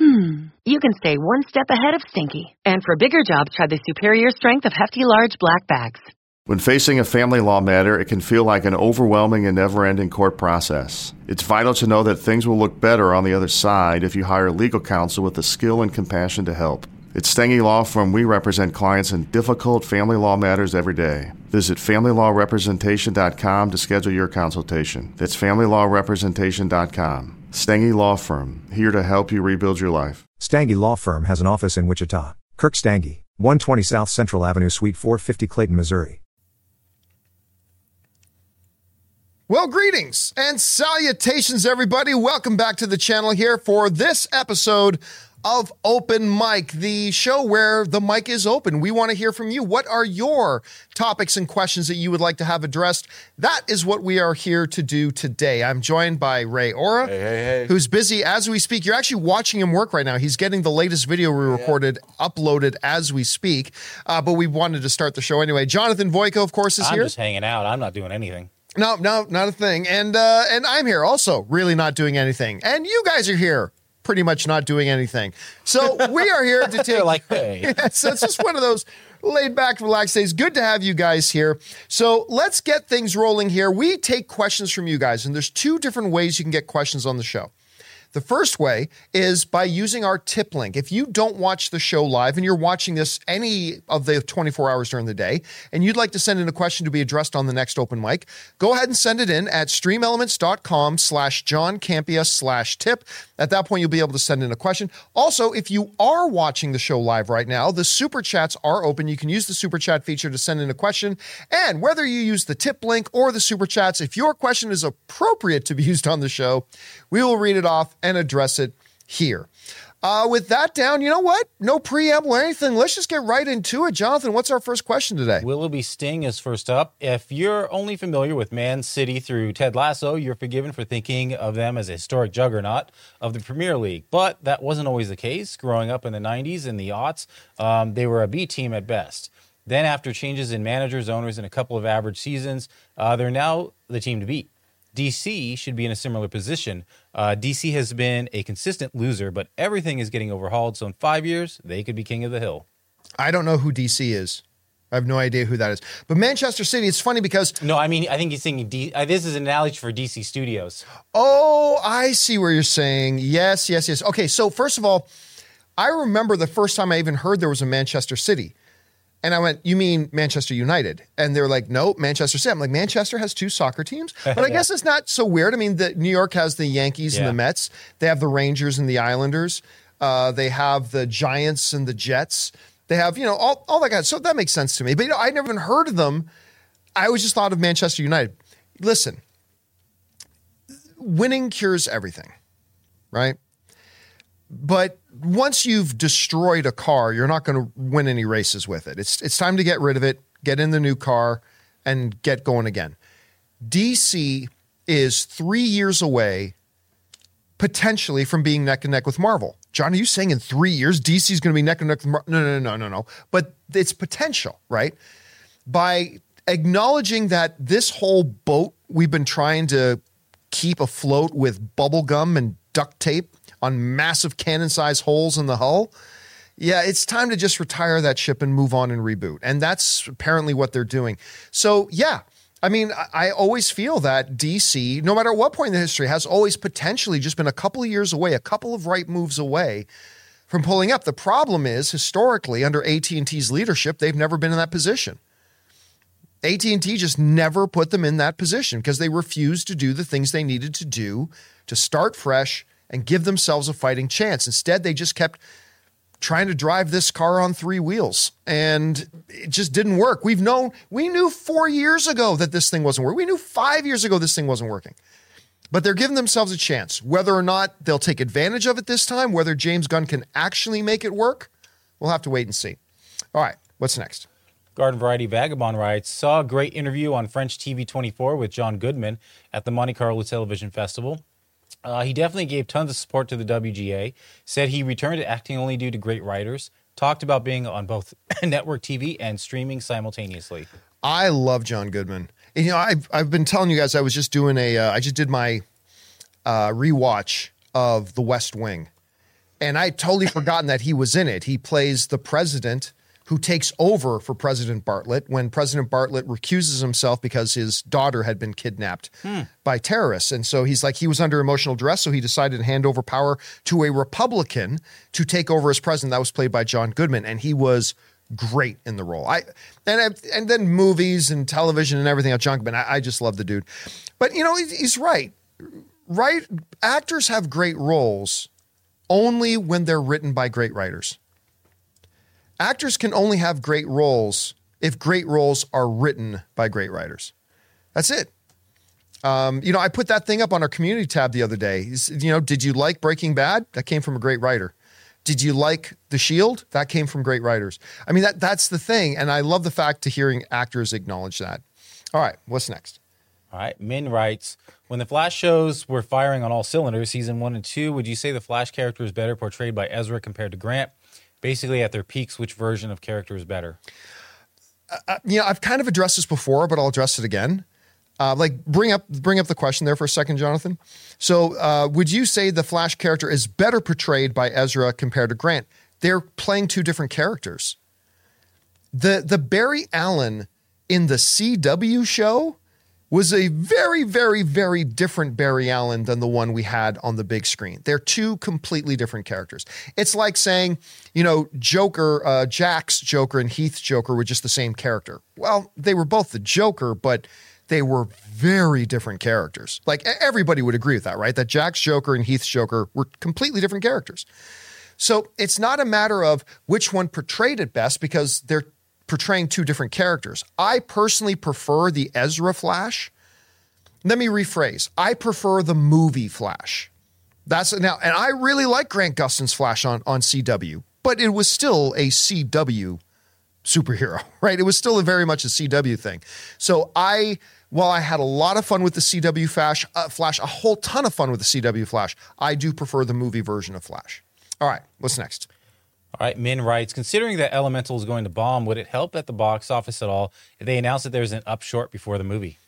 hmm, you can stay one step ahead of stinky. And for bigger jobs, try the superior strength of Hefty Large Black Bags. When facing a family law matter, it can feel like an overwhelming and never ending court process. It's vital to know that things will look better on the other side if you hire legal counsel with the skill and compassion to help. At Stange Law Firm, we represent clients in difficult family law matters every day. Visit FamilyLawRepresentation.com to schedule your consultation. That's FamilyLawRepresentation.com. Stange Law Firm, here to help you rebuild your life. Stange Law Firm has an office in Wichita. Kirk Stange, 120 South Central Avenue, Suite 450, Clayton, Missouri. Well, greetings and salutations, everybody. Welcome back to the channel here for this episode of Open Mic, the show where the mic is open. We want to hear from you. What are your topics and questions that you would like to have addressed? That is what we are here to do today. I'm joined by Ray Ora, Hey, hey, hey. who's busy as we speak. You're actually watching him work right now. He's getting the latest video we recorded uploaded as we speak. Uh, but we wanted to start the show anyway. Jonathan Voico, of course, is I'm here. just hanging out. I'm not doing anything. No, no, not a thing. And uh, and I'm here also, really not doing anything. And you guys are here, pretty much not doing anything. So we are here to take like, hey. Yes, it's just one of those laid back, relaxed days. Good to have you guys here. So let's get things rolling here. We take questions from you guys, and there's two different ways you can get questions on the show. The first way is by using our tip link. If you don't watch the show live and you're watching this any of the 24 hours during the day and you'd like to send in a question to be addressed on the next open mic, go ahead and send it in at streamelements.com slash John Campea slash tip. At that point, you'll be able to send in a question. Also, if you are watching the show live right now, the super chats are open. You can use the super chat feature to send in a question. And whether you use the tip link or the super chats, if your question is appropriate to be used on the show, we will read it off and address it here. Uh, with that down, you know what? No preamble or anything. Let's just get right into it. Jonathan, what's our first question today? Willoughby Sting is first up. If you're only familiar with Man City through Ted Lasso, you're forgiven for thinking of them as a historic juggernaut of the Premier League. But that wasn't always the case. Growing up in the 90s and the aughts, um, they were a B team at best. Then, after changes in managers, owners, and a couple of average seasons, uh, they're now the team to beat. DC should be in a similar position. Uh, DC has been a consistent loser, but everything is getting overhauled. So in five years, they could be king of the hill. I don't know who DC is. I have no idea who that is. But Manchester City, it's funny because, No, I mean, I think he's thinking. D- uh, this is an analogy for DC Studios. oh, I see where you're saying. Yes, yes, yes. Okay, so first of all, I remember the first time I even heard there was a Manchester City. And I went, You mean Manchester United? And they're like, No, Manchester City. I'm like, Manchester has two soccer teams? But I guess it's not so weird. I mean, the, New York has the Yankees and the Mets, they have the Rangers and the Islanders, uh, they have the Giants and the Jets. They have, you know, all, all that kind of So that makes sense to me. But, you know, I never even heard of them. I always just thought of Manchester United. Listen, winning cures everything, right? But once you've destroyed a car, you're not going to win any races with it. It's it's time to get rid of it, get in the new car, and get going again. DC is three years away, potentially from being neck and neck with Marvel. John, are you saying in three years DC is going to be neck and neck with Marvel? No, no, no, no, no. But it's potential, right? By acknowledging that this whole boat we've been trying to keep afloat with bubble gum and duct tape on massive cannon sized holes in the hull. Yeah, it's time to just retire that ship and move on and reboot. And that's apparently what they're doing. So, yeah, I mean, I, always feel that DC, no matter what point in the history, has always potentially just been a couple of years away, a couple of right moves away from pulling up. The problem is, historically, under AT&T's leadership, they've never been in that position. AT&T just never put them in that position because they refused to do the things they needed to do to start fresh and give themselves a fighting chance. Instead, they just kept trying to drive this car on three wheels and it just didn't work. We've known we knew 4 years ago that this thing wasn't working. We knew 5 years ago this thing wasn't working. But they're giving themselves a chance. Whether or not they'll take advantage of it this time, whether James Gunn can actually make it work, we'll have to wait and see. All right, what's next? Garden Variety Vagabond writes, saw a great interview on French TV 24 with John Goodman at the Monte Carlo Television Festival. Uh, he definitely gave tons of support to the WGA, said he returned to acting only due to great writers, talked about being on both network TV and streaming simultaneously. I love John Goodman. And, you know, I've I've been telling you guys I was just doing a uh, I just did my uh, rewatch of The West Wing, and I totally forgotten that he was in it. He plays the president who takes over for President Bartlet when President Bartlet recuses himself because his daughter had been kidnapped hmm. by terrorists. And so he's like, he was under emotional duress. So he decided to hand over power to a Republican to take over as president. That was played by John Goodman. And he was great in the role. I and I- and then movies and television and everything else. John Goodman, I, I just love the dude. But you know, he's, he's right. Right, actors have great roles only when they're written by great writers. Actors can only have great roles if great roles are written by great writers. That's it. Um, you know, I put that thing up on our community tab the other day. You know, did you like Breaking Bad? That came from a great writer. Did you like The Shield? That came from great writers. I mean, that that's the thing, and I love the fact to hearing actors acknowledge that. All right, what's next? All right. Min writes, when the Flash shows were firing on all cylinders, season one and two, would you say the Flash character is better portrayed by Ezra compared to Grant? Basically, at their peaks, which version of character is better? you know, I've kind of addressed this before, but I'll address it again. Uh, like bring up bring up the question there for a second, Jonathan. So, uh, would you say the Flash character is better portrayed by Ezra compared to Grant? They're playing two different characters. The the Barry Allen in the CW show was a very, very, very different Barry Allen than the one we had on the big screen. They're two completely different characters. It's like saying, you know, Joker, uh, Jack's Joker and Heath's Joker were just the same character. Well, they were both the Joker, but they were very different characters. Like everybody would agree with that, right? That Jack's Joker and Heath's Joker were completely different characters. So it's not a matter of which one portrayed it best because they're portraying two different characters. I personally prefer the Ezra Flash. Let me rephrase. I prefer the movie Flash. That's now, and I really like Grant Gustin's Flash on, on CW, but it was still a CW superhero, right? It was still a very much a CW thing. So I, while I had a lot of fun with the CW Flash, uh, Flash, a whole ton of fun with the CW Flash, I do prefer the movie version of Flash. All right, what's next? All right, Min writes, considering that Elemental is going to bomb, would it help at the box office at all if they announced that there's an up short before the movie?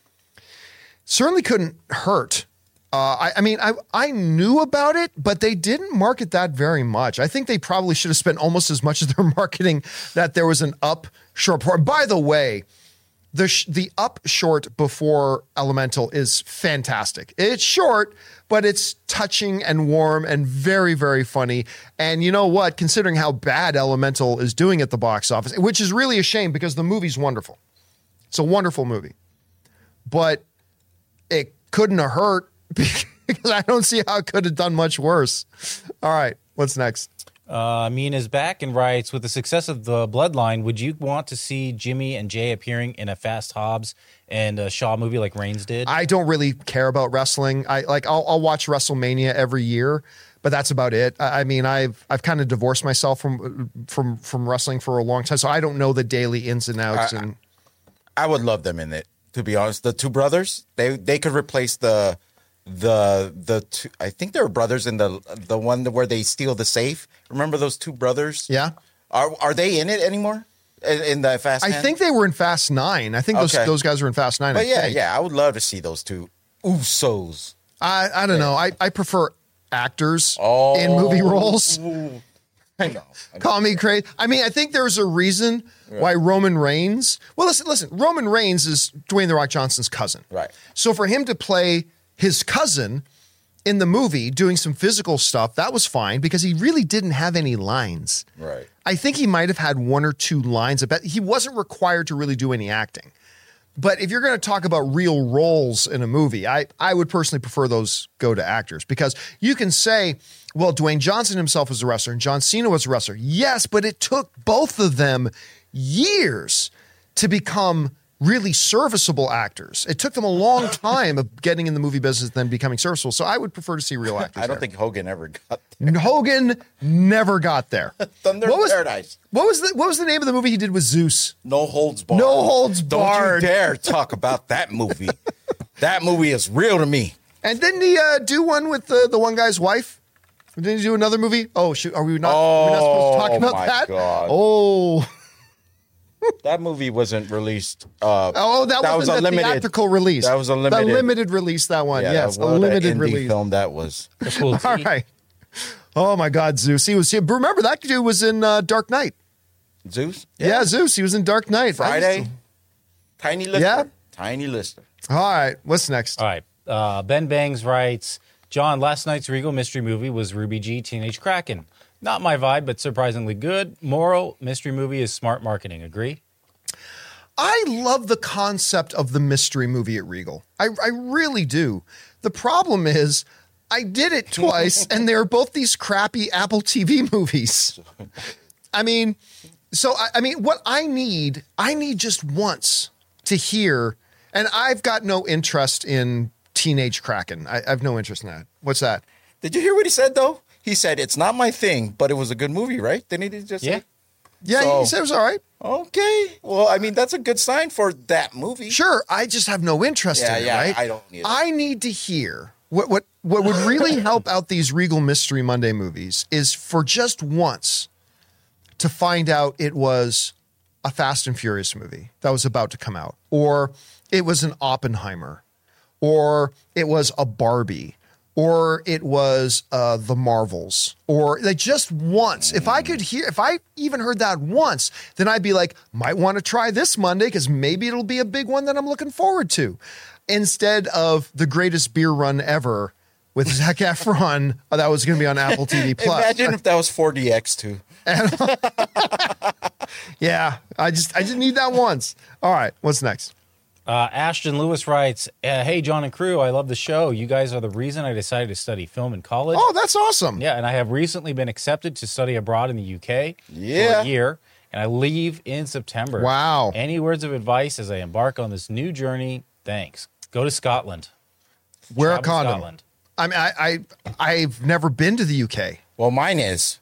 certainly couldn't hurt. Uh, I, I mean, I I knew about it, but they didn't market that very much. I think they probably should have spent almost as much of their marketing that there was an up short. part. By the way, the sh- the up short before Elemental is fantastic. It's short, but it's touching and warm and very very funny. And you know what? Considering how bad Elemental is doing at the box office, which is really a shame because the movie's wonderful. It's a wonderful movie, but it couldn't have hurt because I don't see how it could have done much worse. All right, what's next? Uh, Min is back and writes, with the success of the Bloodline, would you want to see Jimmy and Jay appearing in a Fast Hobbs and a Shaw movie like Reigns did? I don't really care about wrestling. I like I'll, I'll watch WrestleMania every year, but that's about it. I, I mean, I've I've kind of divorced myself from from from wrestling for a long time, so I don't know the daily ins and outs. I- and I would love them in it. To be honest, the two brothers they they could replace the the the two. I think they were brothers in the the one where they steal the safe. Remember those two brothers? yeah, Are are they in it anymore? In, in the Fast? I 10? think they were in Fast Nine. I think those Okay. those guys were in Fast Nine. I But yeah, think. yeah, I would love to see those two Usos. I I don't know. I I prefer actors Oh. in movie roles. I know. Call me crazy. I mean, I think there's a reason why Roman Reigns. Well, listen, listen. Roman Reigns is Dwayne the Rock Johnson's cousin. Right. So for him to play his cousin in the movie doing some physical stuff, that was fine because he really didn't have any lines. Right. I think he might have had one or two lines. But he wasn't required to really do any acting. But if you're going to talk about real roles in a movie, I, I would personally prefer those go to actors because you can say, well, Dwayne Johnson himself was a wrestler and John Cena was a wrestler. Yes, but it took both of them years to become really serviceable actors. It took them a long time of getting in the movie business and then becoming serviceable. So I would prefer to see real actors. I don't there. think Hogan ever got there. Hogan never got there. Thunder What in was- Paradise. What was the what was the name of the movie he did with Zeus? No holds barred. No holds barred. Don't you dare talk about that movie. that movie is real to me. And didn't he uh, do one with the, the one guy's wife? Didn't he do another movie? Oh, shoot, are we not, are we not supposed to talk Oh, about my that? God. Oh, That movie wasn't released. Uh, oh, that, was wasn't a the limited theatrical release. That was a limited. The limited release. That one, Yeah, yes, a limited indie release. film that was. Cool. All right. Oh my God, Zeus. He was. He, remember that dude was in uh, Dark Knight. Zeus. Yeah. Zeus. He was in Dark Knight. Friday. used Tiny lister. Yeah. Tiny lister. All right. What's next? All right. Uh, ben Bangs writes John, last night's Regal mystery movie was Ruby G Teenage Kraken. Not my vibe, but surprisingly good. Moral mystery movie is smart marketing. Agree? I love the concept of the mystery movie at Regal. I, I really do. The problem is, I did it twice, and they're both these crappy Apple TV movies. I mean, so I, I mean, what I need, I need just once to hear, and I've got no interest in Teenage Kraken. I, I have no interest in that. What's that? Did you hear what he said though? He said it's not my thing, but it was a good movie, right? Didn't he just Yeah. say? Yeah, So- he said it was all right. Okay. Well, I mean, that's a good sign for that movie. Sure, I just have no interest Yeah, in it, yeah, right? I don't either. I need to hear what what what would really help out these Regal Mystery Monday movies is for just once to find out it was a Fast and Furious movie that was about to come out, or it was an Oppenheimer, or it was a Barbie, or it was uh, the Marvels, or like just once. If I could hear, if I even heard that once, then I'd be like, might want to try this Monday because maybe it'll be a big one that I'm looking forward to, instead of the greatest beer run ever with Zac Efron uh, that was going to be on Apple TV Plus. Imagine if that was 4DX too. Yeah, I just I just need that once. All right, what's next? Uh, Ashton Lewis writes, uh, "Hey John and crew, I love the show. You guys are the reason I decided to study film in college. Oh, that's awesome. Yeah, and I have recently been accepted to study abroad in the UK for Yeah. a year, and I leave in September. Wow. Any words of advice as I embark on this new journey? Thanks. Go to Scotland. Wear a condom. Scotland. I mean, I, I I've never been to the UK. Well, mine is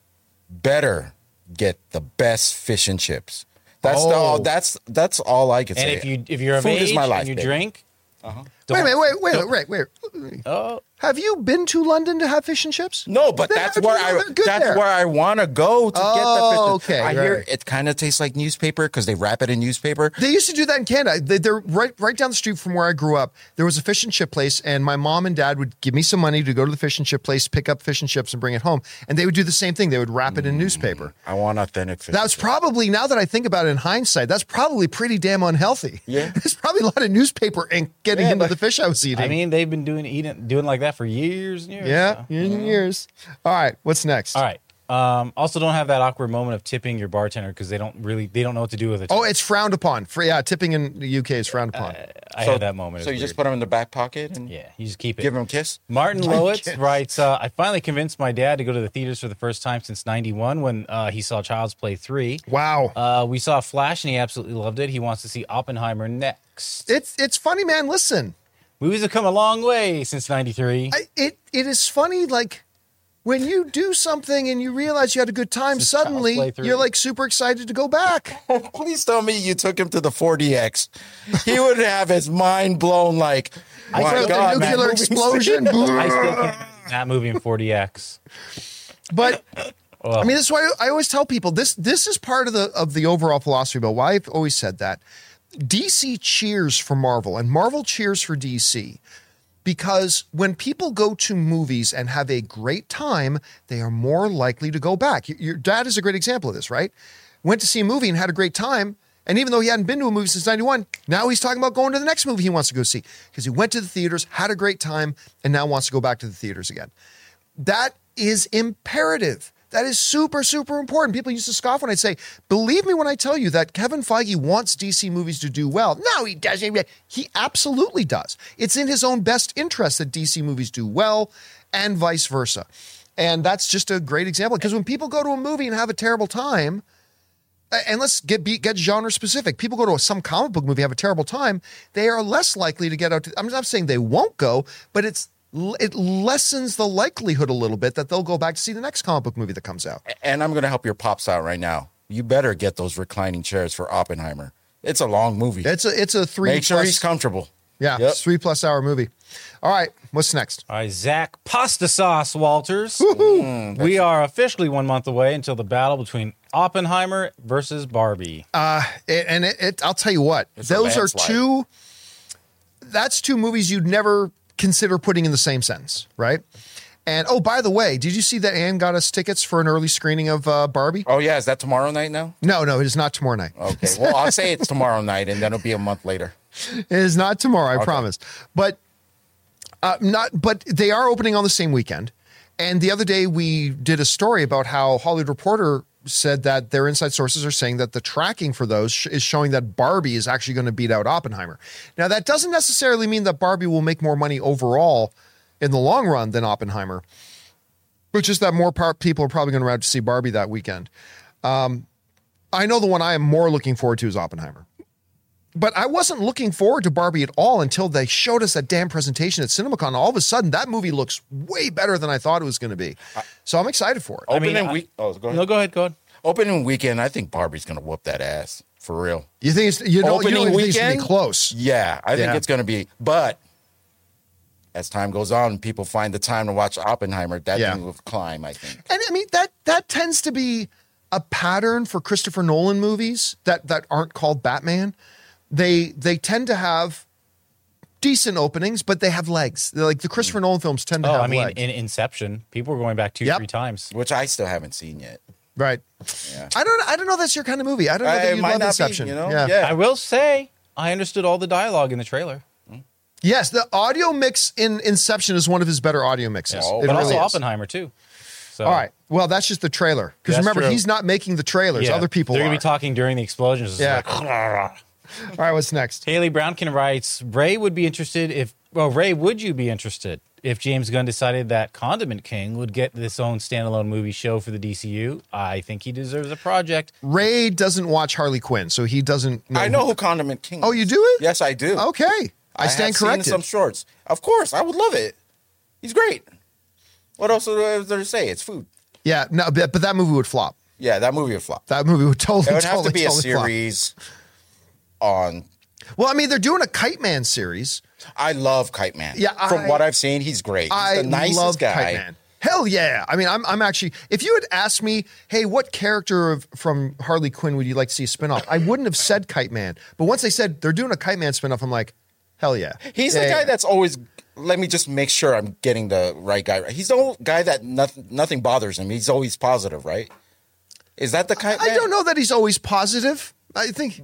better get the best fish and chips. That's the, Oh. all, that's that's all I can And say. if you if you're of Food age is my life, and you baby. drink, Wait a minute, wait, wait, wait, wait, wait. oh, Have you been to London to have fish and chips? no, but Then that's where I that's there? where I want to go to get the Oh, fish. and- okay, I hear it kind of tastes like newspaper because they wrap it in newspaper. They used to do that in Canada. They, they're right right down the street from where I grew up. There was a fish and chip place, and my mom and dad would give me some money to go to the fish and chip place, pick up fish and chips, and bring it home. And they would do the same thing. They would wrap it in mm, newspaper. I want authentic fish. That's probably now that I think about it in hindsight, that's probably pretty damn unhealthy. Yeah. there's probably a lot of newspaper ink getting Yeah, into but- the fish I was eating. I mean, they've been doing eating doing like that for years and years. yeah, so. years and years. All right, what's next? All right. Um, also, don't have that awkward moment of tipping your bartender because they don't really they don't know what to do with it. Oh, it's frowned upon. For yeah, tipping in the UK is frowned upon. I so, had that moment. So was you just put them in the back pocket and yeah, you just keep it. give them a kiss. Martin Lowitz writes, uh, I finally convinced my dad to go to the theaters for the first time since 91 when uh, he saw Child's Play 3. wow. Uh, we saw Flash and he absolutely loved it. He wants to see Oppenheimer next. it's it's funny, man. Listen, Movies have come a long way since 93. I, it it is funny. Like when you do something and you realize you had a good time, Since suddenly you're like super excited to go back. Please tell me you took him to the 4DX. He would have his mind blown like, I my still the God, think man, nuclear explosion. I still think that movie in 4DX. but Ugh. I mean, that's why I always tell people this. This is part of the of the overall philosophy about why I've always said that DC cheers for Marvel and Marvel cheers for DC because when people go to movies and have a great time, they are more likely to go back. Your- dad is a great example of this, right? Went to see a movie and had a great time. And even though he hadn't been to a movie since 91, now he's talking about going to the next movie he wants to go see because he went to the theaters, had a great time, and now wants to go back to the theaters again. That is imperative. That is super, super important. People used to scoff when I'd say, believe me when I tell you that Kevin Feige wants DC movies to do well. No, he doesn't. He absolutely does. It's in his own best interest that DC movies do well and vice versa. And that's just a great example because when people go to a movie and have a terrible time, And let's get be, get genre specific. People go to some comic book movie have a terrible time. They are less likely to get out. To, I'm not saying they won't go, but it's it lessens the likelihood a little bit that they'll go back to see the next comic book movie that comes out. And I'm going to help your pops out right now. You better get those reclining chairs for Oppenheimer. It's a long movie. It's a it's a three. Make sure he's comfortable. yeah, Yep. three plus hour movie. All right, what's next? All right, Zach Pasta Sauce Walters. we are officially one month away until the battle between Oppenheimer versus Barbie. Uh, it- and it, it, I'll tell you what, It's those are two. That's two movies you'd never consider putting in the same sentence, right? And oh, by the way, did you see that Anne got us tickets for an early screening of uh, Barbie? Oh, yeah. Is that tomorrow night now? No, no, it is not tomorrow night. Okay. Well, I'll say it's tomorrow night and then it'll be a month later. It is not tomorrow, I promise. But uh, not. But they are opening on the same weekend. And the other day we did a story about how Hollywood Reporter said that their inside sources are saying that the tracking for those sh- is showing that Barbie is actually going to beat out Oppenheimer. Now that doesn't necessarily mean that Barbie will make more money overall in the long run than Oppenheimer, but just that more par- people are probably going to to see Barbie that weekend. Um, I know the one I am more looking forward to is Oppenheimer but I wasn't looking forward to Barbie at all until they showed us that damn presentation at CinemaCon. All of a sudden, that movie looks way better than I thought it was going to be. So I'm excited for it. Opening mean, I- week. Oh, go ahead. No, go ahead, go ahead. Opening weekend, I think Barbie's going to whoop that ass for real. You think it's you don't, you Opening don't think it's gonna be weekend? close? Yeah, I think Yeah. it's going to be. But as time goes on, people find the time to watch Oppenheimer. That Yeah. thing will climb. I think. And I mean that that tends to be a pattern for Christopher Nolan movies that that aren't called Batman. They they tend to have decent openings, but they have legs. They're like the Christopher Nolan films tend to Oh, have I mean, legs. in Inception, people were going back two, Yep. three times. Which I still haven't seen yet. right. Yeah. I don't I don't know that's your kind of movie. I don't know Uh, that you love not be, Inception. you know? Yeah. Yeah. I will say, I understood all the dialogue in the trailer, Yes, the audio mix in Inception is one of his better audio mixes. Oh, It but really also is. Oppenheimer too. So, All right. Well, that's just the trailer. Because remember, true. he's not making the trailers. yeah, Other people They're are. gonna be talking during the explosions. It's Yeah. like, All right, what's next? Haley Brownkin writes, Ray would be interested if, well, Ray, would you be interested if James Gunn decided that Condiment King would get this own standalone movie show for the DCU? I think he deserves a project. Ray doesn't watch Harley Quinn, so he doesn't. Know I know who Condiment King. Oh, you do it? Yes, I do. Okay, I, stand have seen corrected. Some shorts, of course. I would love it. He's great. What else is there to say? It's food. yeah, no, but, but that movie would flop. Yeah, that movie would flop. That movie would totally. It would have totally, to be a series. flop. On. Well, I mean, they're doing a Kite Man series. I love Kite Man. Yeah, from what I've seen, he's great. He's I the nicest love guy. Kite Man. Hell yeah! I mean, I'm I'm actually. If you had asked me, hey, what character of from Harley Quinn would you like to see a spinoff? I wouldn't have said Kite Man. But once they said they're doing a Kite Man spinoff, I'm like, hell yeah! He's Yeah, the guy yeah. that's always. Let me just make sure I'm getting the right guy. right. He's the old guy that nothing nothing bothers him. He's always positive, right? Is that the Kite I Man? don't know that he's always positive. I think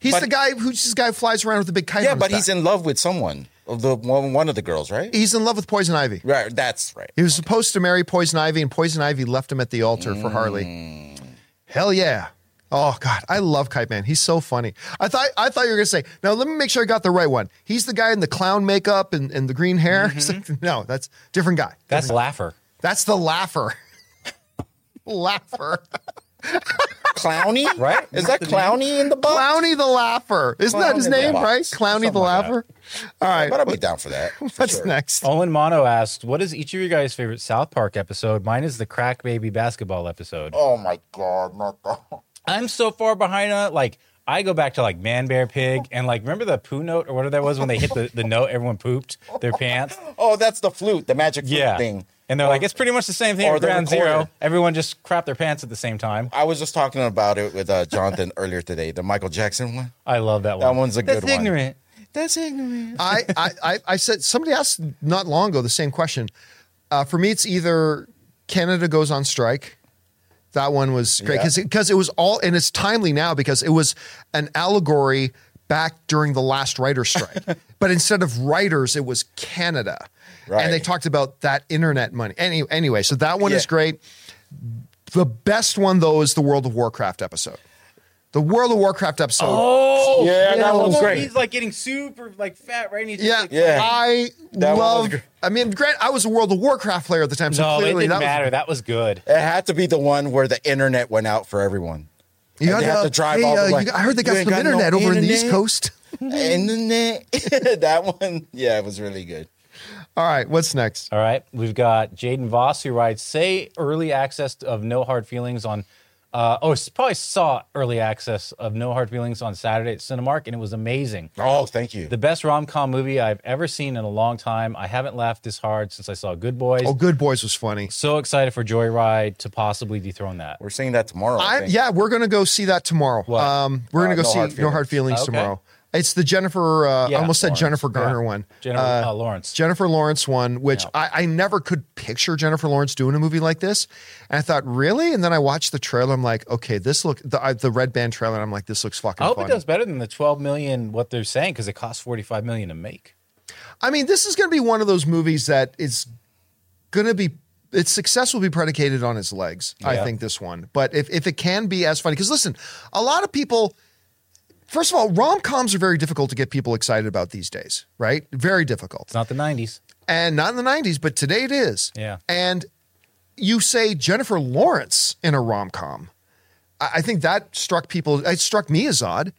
he's But- the guy who's this guy who flies around with the big kite. Yeah, on his but he's in love with someone. The one, one of the girls, right? he's in love with Poison Ivy. Right. That's right. He was supposed to marry Poison Ivy, and Poison Ivy left him at the altar for Harley. Mm. Hell yeah! Oh God, I love Kite Man. He's so funny. I thought I thought you were gonna say. Now let me make sure I got the right one. He's the guy in the clown makeup and, and the green hair. Mm-hmm. like, no, that's different guy. That's Laugher. That's the laugher. laugher. Clowny, Right? Is that Clowny in the box? Clowny the laugher. Isn't that his Clown in the name, box. right? Clowny Something the like laugher. All right. But I'll be down for that. for What's sure. next? Owen Mono asked, "What is each of your guys' favorite South Park episode?" Mine is the Crack Baby basketball episode. Oh my god, not that. I'm so far behind on it. Like I go back to like Man Bear Pig and like remember the poo note or whatever that was when they hit the, the note, everyone pooped their pants. Oh, that's the flute, the magic flute Yeah. thing. And they're like, it's pretty much the same thing or at the Ground recorder. Zero. Everyone just crap their pants at the same time. I was just talking about it with uh, Jonathan earlier today. The Michael Jackson one. I love that one. That one's a That's good one. That's ignorant. That's ignorant. I, I, I, I said somebody asked not long ago the same question. Uh, for me, it's either Canada goes on strike. That one was great Yeah. because it was all and it's timely now because it was an allegory back during the last writer strike. but instead of writers, it was Canada, Right. and they talked about that internet money. Any, anyway, so that one is great. The best one though is the World of Warcraft episode. The World of Warcraft episode. Oh, Yeah, that one's great. He's like getting super like fat, right? And he's Yeah, like, Yeah. I That love. gr- I mean, Grant, I was a World of Warcraft player at the time, so No, it didn't that matter. was. that was good. It had to be the one where the internet went out for everyone. You And they have uh, to drive hey, all the uh, way. you- I heard they You got ain't some got no internet over in the East internet? Coast. Internet. that one, yeah, it was really good. All right, what's next? All right, we've got Jaden Voss who writes, "Say early access of No Hard Feelings on." Uh, oh, s- probably saw early access of No Hard Feelings on Saturday at Cinemark, and it was amazing. Oh, thank you. The best rom com movie I've ever seen in a long time. I haven't laughed this hard since I saw Good Boys. Oh, Good Boys was funny. So excited for Joyride to possibly dethrone that. We're seeing that tomorrow. I, I, think. yeah, we're gonna go see that tomorrow. What? Um, we're gonna Uh, go No see Hard No Hard Feelings Okay. tomorrow. It's the Jennifer. Uh, Yeah, I almost said Jennifer Garner Yeah. one. Jennifer uh, Lawrence. Jennifer Lawrence one, which Yeah. I, I never could picture Jennifer Lawrence doing a movie like this. And I thought, really? And then I watched the trailer. I'm like, okay, this look the uh, the red band trailer. And I'm like, this looks fucking I hope funny. it does better than the 12 million what they're saying because it costs 45 million to make. I mean, this is going to be one of those movies that is going to be its success will be predicated on its legs. I think this one, but if if it can be as funny, because listen, a lot of people. First of all, rom coms are very difficult to get people excited about these days, right? Very difficult. It's not the 90s. and not in the 90s, but today it is. Yeah. And you say Jennifer Lawrence in a rom com. I I think that struck people, it struck me as odd.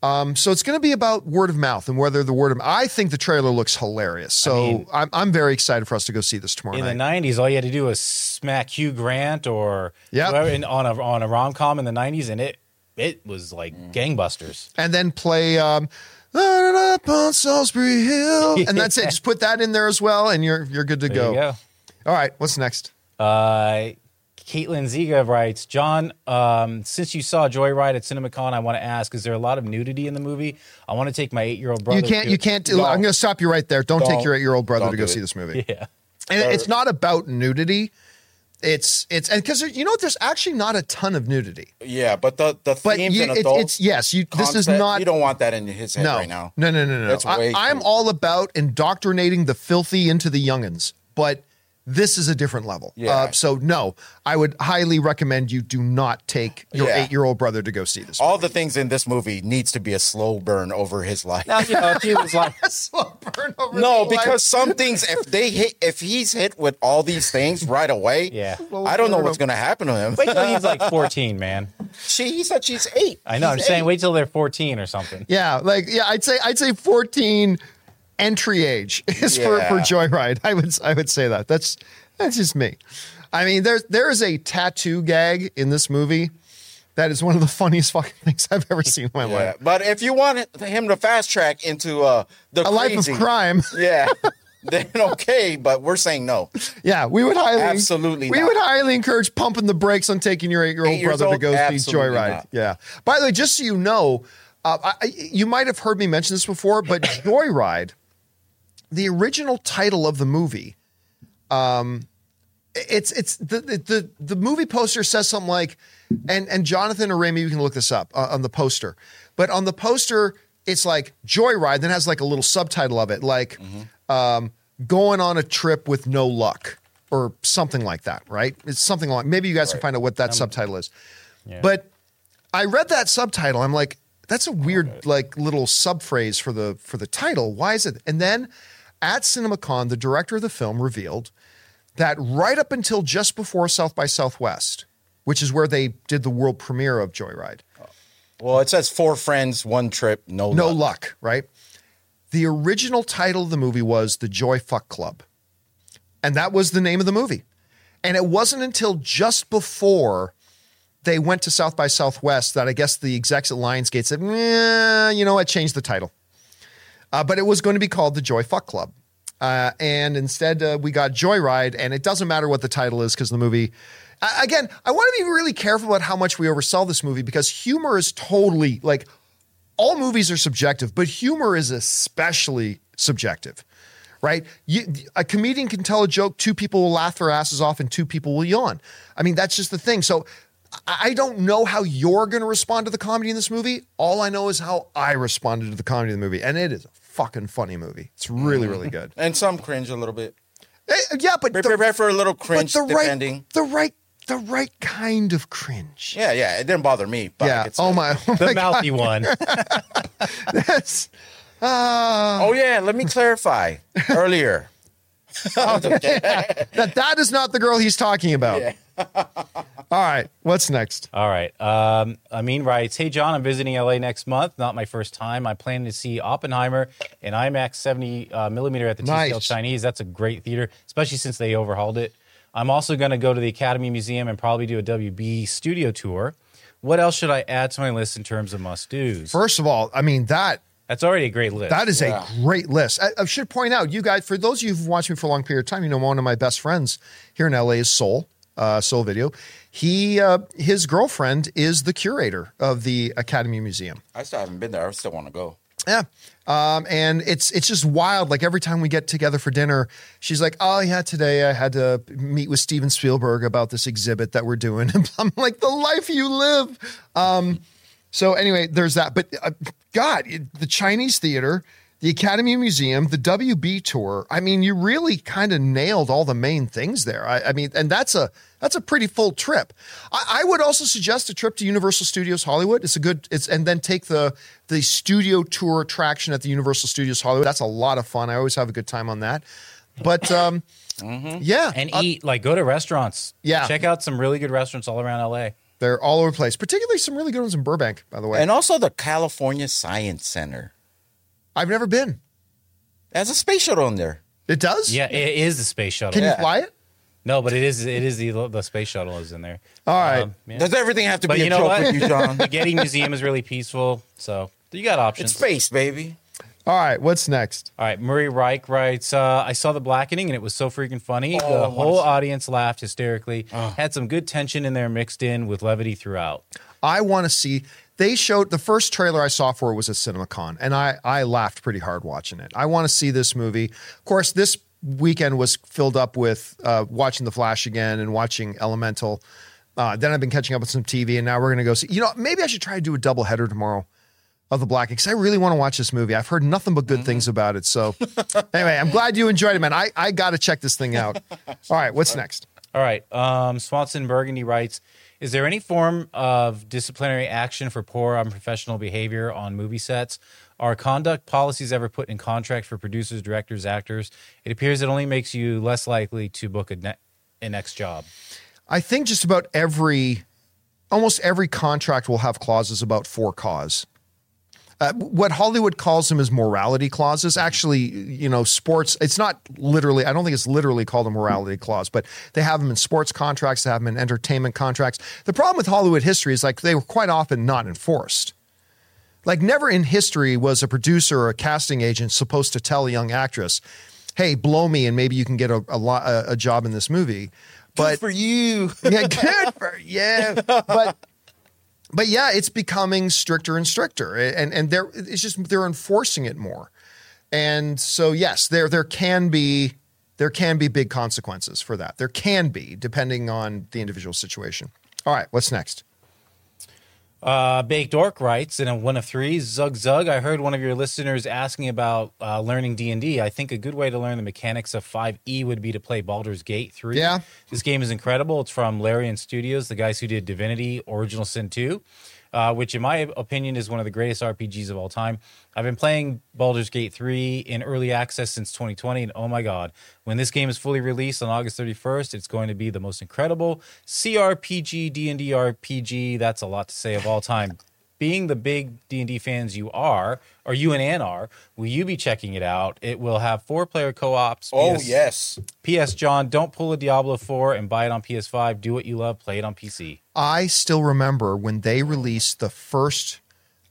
Um, so it's going to be about word of mouth and whether the word of I think the trailer looks hilarious. So mean- I'm, I'm very excited for us to go see this tomorrow In the 90s, all you had to do was smack Hugh Grant or whoever on a on a rom com in the 90s, and it it was like Mm. gangbusters. and then play um, up on Solsbury Hill, and that's it. Just put that in there as well, and you're you're good to There go. you go. All right, what's next? Uh, Caitlin Ziga writes, John, um, since you saw Joyride at CinemaCon, I want to ask: Is there a lot of nudity in the movie? I want to take my eight-year-old brother. You can't. to- You can't. No. I'm going to stop you right there. Don't, take Don't- your eight year old brother to go do see it. this movie. Yeah. And it's not about nudity. It's it's and because you know what, there's actually not a ton of nudity. Yeah, but the the But themes you, and adult it's yes, you this is not You don't want that in his head no, right now. no no no no. That's I, way I'm all about indoctrinating the filthy into the youngins, but this is a different level. Yeah. Uh, so no, I would highly recommend you do not take your Yeah. eight year old brother to go see this. All the things in this movie needs to be a slow burn over his life. Now, you know, if he was like, Slow burn over No, the life. because some things, if they hit, if he's hit with all these things right away, Yeah. I don't know what's going to happen to him. wait till he's like 14, man. She, he said she's eight. I know. I'm She's saying, wait till they're 14 or something. Yeah, like yeah, I'd say I'd say 14 entry age is for, for Joyride. I would I would say that. That's that's just me. I mean, there's there is a tattoo gag in this movie that is one of the funniest fucking things I've ever seen in my Yeah, life. but if you want him to fast track into uh, the A life of crime. yeah, then okay. But we're saying no. Yeah, we would highly Absolutely we not. would highly encourage pumping the brakes on taking your eight year old brother to go see Joyride. not. Yeah. By the way, just so you know, uh, I- you might have heard me mention this before, but Joyride, the original title of the movie, um, it's it's the the the, movie poster says something like, and and Jonathan or maybe you can look this up uh, on the poster, but on the poster it's like Joyride, then has like a little subtitle of it, like um, going on a trip with no luck or something like that, right? It's something like maybe you guys can find out what that subtitle is, but I read that subtitle. I'm like, that's a weird like little subphrase for the for the title. Why is it? And then at CinemaCon, the director of the film revealed that right up until just before South by Southwest, which is where they did the world premiere of Joyride, Well, it says four friends, one trip, no, no luck. luck, right? The original title of the movie was The Joy Fuck Club. And that was the name of the movie. And it wasn't until just before they went to South by Southwest that I guess the execs at Lionsgate said, "Eh, you know what, change the title. Uh, but it was going to be called The Joy Fuck Club. Uh, and instead, uh, we got Joyride, and it doesn't matter what the title is because the movie. Again, I want to be really careful about how much we oversell this movie because humor is totally like all movies are subjective, but humor is especially subjective, right? You, a comedian can tell a joke, two people will laugh their asses off, and two people will yawn. I mean, that's just the thing. So I don't know how you're going to respond to the comedy in this movie. All I know is how I responded to the comedy in the movie, and it is fucking funny movie. It's really, really good. And some cringe a little bit. Eh, yeah, but Be the, for a little but cringe, the right, the right, the right kind of cringe. Yeah, yeah, it didn't bother me. But Yeah. it's Oh my. Oh The my God. mouthy one. That's- ah. Oh yeah, let me clarify. Earlier, that that is not the girl he's talking about. All right, what's next? All right. Um, Amin writes, "Hey John, I'm visiting LA next month. Not my first time. I plan to see Oppenheimer in IMAX 70 uh, millimeter at the Nice. TCL Chinese. That's a great theater, especially since they overhauled it. I'm also going to go to the Academy Museum and probably do a WB studio tour. What else should I add to my list in terms of must dos? First of all, I mean that That's already a great list. That is a great list. I, I should point out, you guys, for those of you who've watched me for a long period of time, you know one of my best friends here in LA is Soul, uh, Soul Video. He, uh, his girlfriend is the curator of the Academy Museum. I still haven't been there. I still want to go. Yeah. Um, and it's it's just wild. Like every time we get together for dinner, she's like, "Oh yeah, today I had to meet with Steven Spielberg about this exhibit that we're doing." And I'm like, "The life you live." Um, so anyway, there's that. But uh, God, the Chinese theater, the Academy Museum, the WB tour. I mean, you really kind of nailed all the main things there. I, I mean, and that's a that's a pretty full trip. I, I would also suggest a trip to Universal Studios Hollywood. It's a good. It's and then take the the studio tour attraction at the Universal Studios Hollywood. That's a lot of fun. I always have a good time on that. But um, yeah, and uh, eat like go to restaurants. Yeah. check out some really good restaurants all around LA. They're all over the place. Particularly some really good ones in Burbank, by the way. And also the California Science Center. I've never been. It has a space shuttle in there. It does. Yeah, it is the space shuttle. Can you fly it? No, but it is it is the the space shuttle is in there. All right. Um, yeah. Does everything have to But be you a know joke what? with you, John? The Getty Museum is really peaceful, so you got options. it's space, baby. All right. What's next? All right, Murray Reich writes, uh, I saw the blackening and it was so freaking funny. Oh, the whole audience laughed hysterically. Had some good tension in there mixed in with levity throughout. I want to see. They showed the first trailer I saw for it was at CinemaCon, and I I laughed pretty hard watching it. I want to see this movie. Of course, this weekend was filled up with uh, watching The Flash again and watching Elemental. Uh, then I've been catching up with some TV, and now we're going to go see. You know, maybe I should try to do a double header tomorrow of the Black because I really want to watch this movie. I've heard nothing but good things about it. So, anyway, I'm glad you enjoyed it, man. I I got to check this thing out. All right, what's next? All right, um, Swanson Burgundy writes, Is there any form of disciplinary action for poor unprofessional behavior on movie sets? Are conduct policies ever put in contract for producers, directors, actors? It appears it only makes you less likely to book a, ne- a next job. I think just about every, almost every contract will have clauses about for cause. Uh, what Hollywood calls them is morality clauses. Actually, you know, sports, it's not literally, I don't think it's literally called a morality clause, but they have them in sports contracts, they have them in entertainment contracts. The problem with Hollywood history is like they were quite often not enforced. Like, never in history was a producer or a casting agent supposed to tell a young actress, hey, blow me and maybe you can get a, a, lo- a, a job in this movie. But for you. yeah, good for yeah. But but yeah, it's becoming stricter and stricter, and and they're it's just they're enforcing it more, and so yes, there there can be there can be big consequences for that. There can be depending on the individual situation. All right, what's next? Uh, Baked Orc writes in a one of three, Zug Zug. I heard one of your listeners asking about uh, learning D and D. I think a good way to learn the mechanics of 5e would be to play Baldur's Gate 3. Yeah. this game is incredible. It's from Larian Studios, the guys who did Divinity: Original Sin 2, uh, which, in my opinion, is one of the greatest RPGs of all time. I've been playing Baldur's Gate 3 in early access since 2020, and oh my god, when this game is fully released on August 31st, it's going to be the most incredible CRPG D&D RPG. That's a lot to say of all time. Being the big D&D fans you are, or you and Ann are, will you be checking it out? It will have four-player co-ops. Oh, PS yes. P.S. John, don't pull a Diablo 4 and buy it on PS5. Do what you love, play it on PC. I still remember when they released the first.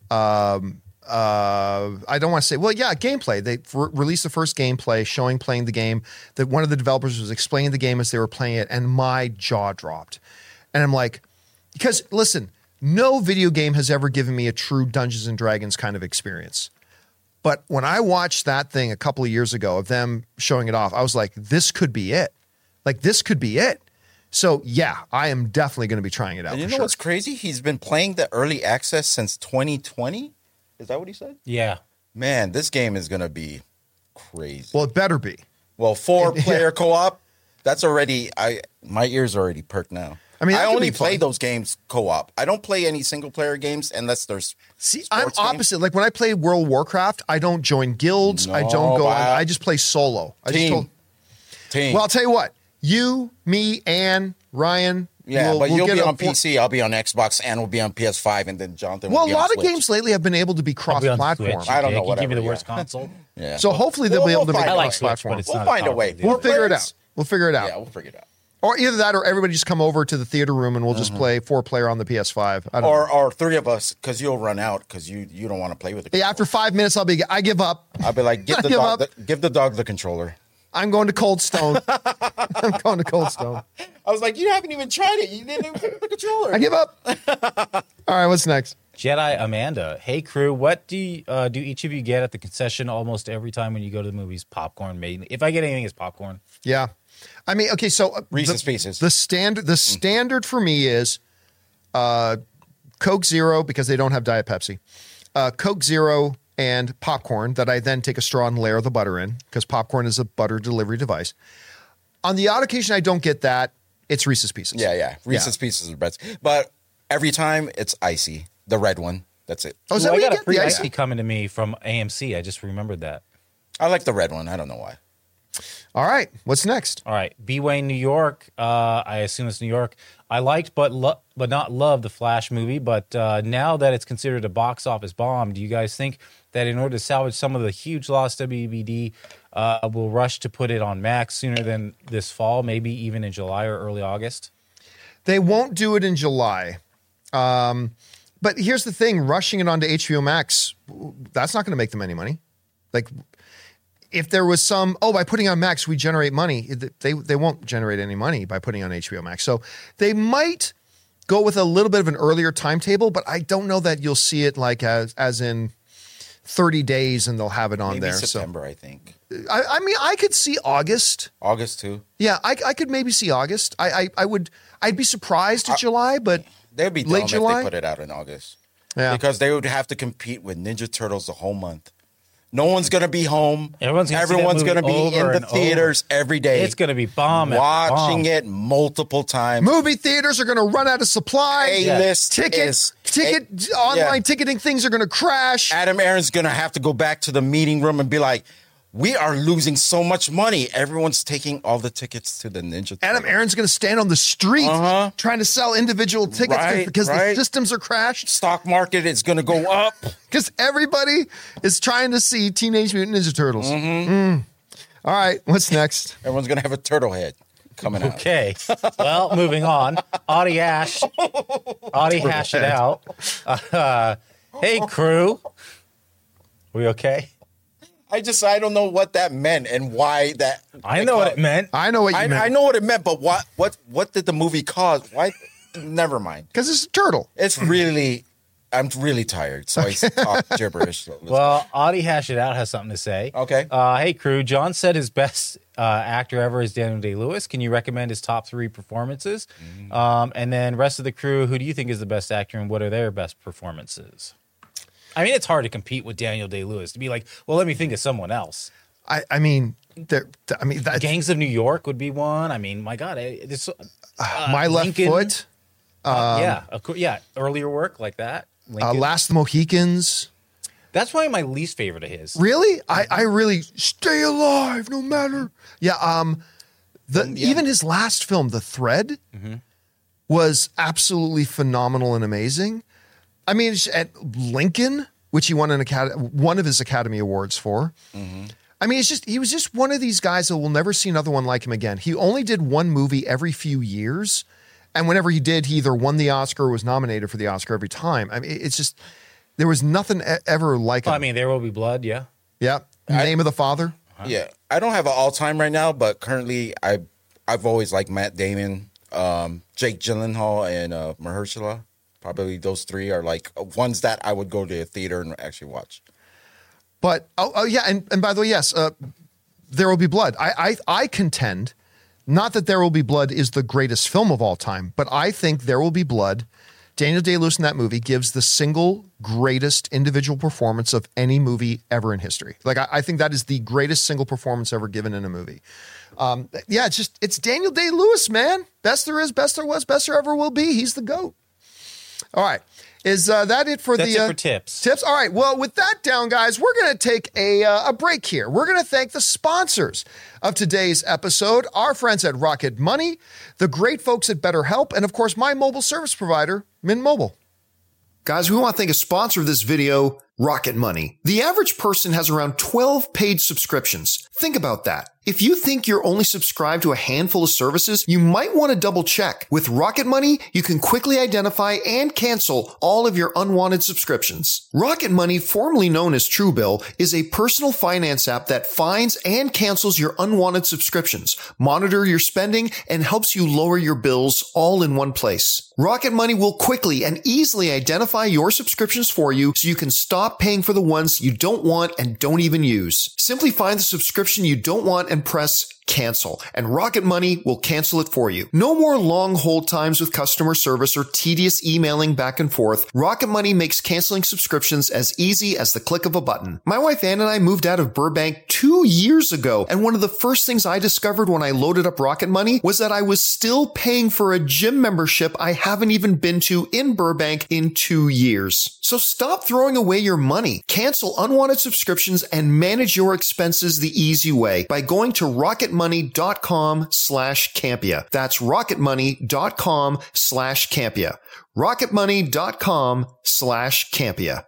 Um, uh, I don't want to say, well, yeah, gameplay. They re- released the first gameplay showing playing the game. That one of the developers was explaining the game as they were playing it, and my jaw dropped. And I'm like, because listen, no video game has ever given me a true Dungeons and Dragons kind of experience. But when I watched that thing a couple of years ago of them showing it off, I was like, this could be it. Like, this could be it. So, yeah, I am definitely going to be trying it out. And you for know sure. what's crazy? He's been playing the early access since 2020. Is that what he said? Yeah. Man, this game is going to be crazy. Well, it better be. Well, four player co op, that's already I my ears are already perked now. I mean, I only play those games co op. I don't play any single player games unless there's See, I'm sports games. opposite. Like when I play World Warcraft, I don't join guilds. I don't go. but- I just play solo. I just Team. told, Team. Well, I'll tell you what. You, me, and Ryan. yeah, we'll- but we'll you'll get be a on four- PC. I'll be on Xbox, and we'll be on PS5, and then Jonathan. Well, will a be on lot of games lately have been able to be I'll be on cross-platform. Switch. I don't Jake. know, You give me whatever, the yeah. worst console. Yeah. So hopefully they'll We'll- be able to make it a. I like Switch, cross-platform. but it's We'll find a way. We'll figure it out. We'll figure it out. Yeah, we'll figure it out. Or either that, or everybody just come over to the theater room and we'll just play four player on the PS5. I don't Or know. or three of us, because you'll run out because you you don't want to play with it. Yeah, after five minutes, I'll be. I give up. I'll be like, give the Give dog, up. the, give the dog the controller. I'm going to Cold Stone. I'm going to Cold Stone. I was like, you haven't even tried it. You didn't even pick the controller. I give up. All right, what's next? Jedi Amanda, hey crew, what do you, uh, do each of you get at the concession almost every time when you go to the movies? Popcorn, mainly. If I get anything, it's popcorn. Yeah, I mean, okay, so uh, Reese's the, Pieces. The standard, the standard for me is uh, Coke Zero because they don't have Diet Pepsi. Uh, Coke Zero and popcorn that I then take a straw and layer the butter in because popcorn is a butter delivery device. On the odd occasion I don't get that, it's Reese's Pieces. Yeah, yeah. Reese's Pieces are best, but every time it's ICEE, the red one. That's it. Oh, is Ooh, that I what you got a get? free The ICEE ICEE? coming to me from AMC. I just remembered that. I like the red one. I don't know why. All right, what's next? All right, B Wayne, New York. Uh, I assume it's New York. I liked but lo- but not love the Flash movie. But uh, now that it's considered a box office bomb, do you guys think that in order to salvage some of the huge loss, WBD, uh, will rush to put it on Max sooner than this fall, maybe even in July or early August? They won't do it in July. Um, but here's the thing: rushing it onto HBO Max, that's not going to make them any money. Like, if there was some, oh, by putting on Max, we generate money. They they won't generate any money by putting on HBO Max. So they might go with a little bit of an earlier timetable, but I don't know that you'll see it like as as in 30 days and they'll have it on Maybe there. September, I think. I, I mean, I could see August. August too. Yeah, I, I could maybe see August. I, I I would. I'd be surprised at July, but They'd be dumb late if July. they put it out in August. Yeah. Because they would have to compete with Ninja Turtles the whole month. No one's gonna be home. Everyone's gonna Everyone's gonna be in the and theaters every day. It's going to be bomb. watching bomb. it multiple times. movie theaters are going to run out of supply. A-list ticket is- ticket A- online yeah. ticketing things are going to crash. Adam Aron's gonna have to go back to the meeting room and be like, "We are losing so much money. Everyone's taking all the tickets to the Ninja." Adam Turtles." Aron's going to stand on the street Uh-huh. trying to sell individual tickets Right, because the systems are crashed. stock market is gonna go up. Because everybody is trying to see Teenage Mutant Ninja Turtles. Mm-hmm. Mm. All right, what's next? Everyone's gonna have a turtle head coming out. Okay. Well, moving on. Audie Ash. Audie hash it out. Uh, hey, crew. We okay? I just I don't know what that meant and why that. I know what it meant. I know what you I, meant. I know what it meant, but what what what did the movie cause? Why? Never mind. Because it's a turtle. It's really. I'm really tired, so I talk gibberish. So Well, Audie Hash It Out has something to say. Okay. Uh, hey, crew. John said his best uh, actor ever is Daniel Day Lewis. Can you recommend his top three performances? Mm. Um, and then, rest of the crew, who do you think is the best actor and what are their best performances? I mean, it's hard to compete with Daniel Day Lewis to be like, well, let me think of someone else. I, I mean, there. I mean, that, Gangs of New York would be one. I mean, my God, eh, this, uh, my left Lincoln- foot. yeah, of course, yeah, earlier work like that. Uh, Last Mohicans. That's probably my least favorite of his. Really? I, I really stay alive no matter. Yeah. Um, the even his last film, The Thread, was absolutely phenomenal and amazing. I mean, it's at Lincoln, which he won an academy, one of his Academy Awards for. I mean, it's just he was just one of these guys that we'll never see another one like him again. He only did one movie every few years, and whenever he did, he either won the Oscar or was nominated for the Oscar every time. I mean, it's just there was nothing ever like him. I mean, There Will Be Blood, yeah. Yeah. Name of the Father. Yeah, I don't have an all time right now, but currently I I've always liked Matt Damon, um, Jake Gyllenhaal, and uh, Mahershala. Probably those three are like ones that I would go to a theater and actually watch. But oh, oh yeah, and, and by the way, yes, uh, there will be blood. I, I I contend, not that there will be blood is the greatest film of all time, but I think there will be blood. Daniel Day Lewis in that movie gives the single greatest individual performance of any movie ever in history. Like I, I think that is the greatest single performance ever given in a movie. Um, yeah, it's just it's Daniel Day Lewis, man. Best there is, best there was, best there ever will be. He's the goat. All right. Is uh, that it for That's the it uh, for tips. Tips. All right. Well, with that down, guys, we're going to take a uh, a break here. We're going to thank the sponsors of today's episode: our friends at Rocket Money, the great folks at BetterHelp, and of course, my mobile service provider, Mint Mobile. Guys, we want to thank a sponsor of this video, Rocket Money. The average person has around 12 paid subscriptions. Think about that. If you think you're only subscribed to a handful of services, you might want to double check. With Rocket Money, you can quickly identify and cancel all of your unwanted subscriptions. Rocket Money, formerly known as Truebill, is a personal finance app that finds and cancels your unwanted subscriptions, monitor your spending, and helps you lower your bills all in one place. Rocket Money will quickly and easily identify your subscriptions for you so you can stop paying for the ones you don't want and don't even use. Simply find the subscription you don't want and press cancel, and Rocket Money will cancel it for you. No more long hold times with customer service or tedious emailing back and forth. Rocket Money makes canceling subscriptions as easy as the click of a button. My wife Ann and I moved out of Burbank two years ago, and one of the first things I discovered when I loaded up Rocket Money was that I was still paying for a gym membership I haven't even been to in Burbank in two years. So stop throwing away your money. Cancel unwanted subscriptions and manage your expenses the easy way by going to rocketmoney.com slash Campea. That's rocketmoney.com slash Campea. rocketmoney.com slash Campea.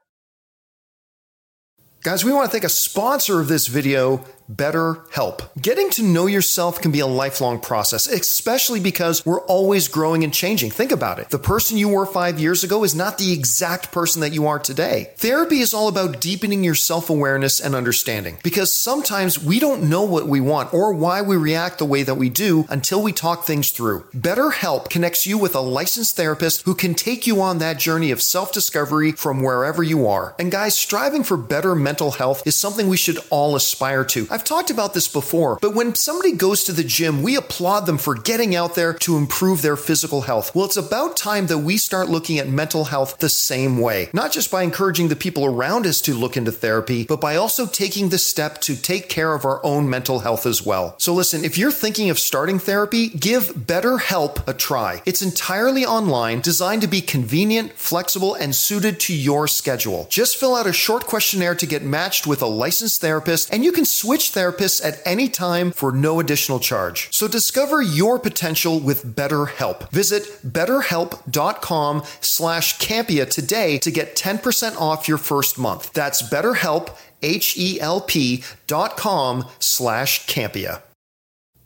Guys, we want to thank a sponsor of this video, BetterHelp. Getting to know yourself can be a lifelong process, especially because we're always growing and changing. Think about it. The person you were five years ago is not the exact person that you are today. Therapy is all about deepening your self awareness and understanding because sometimes we don't know what we want or why we react the way that we do until we talk things through. BetterHelp connects you with a licensed therapist who can take you on that journey of self discovery from wherever you are. And guys, striving for better mental health is something we should all aspire to. I've talked about this before, but when somebody goes to the gym, we applaud them for getting out there to improve their physical health. Well, it's about time that we start looking at mental health the same way, not just by encouraging the people around us to look into therapy, but by also taking the step to take care of our own mental health as well. So listen, if you're thinking of starting therapy, give BetterHelp a try. It's entirely online, designed to be convenient, flexible, and suited to your schedule. Just fill out a short questionnaire to get matched with a licensed therapist, and you can switch therapists at any time for no additional charge. So discover your potential with BetterHelp. Visit betterhelp.com slash Campea today to get 10% off your first month. That's betterhelp, H-E-L-P dot com slash Campea.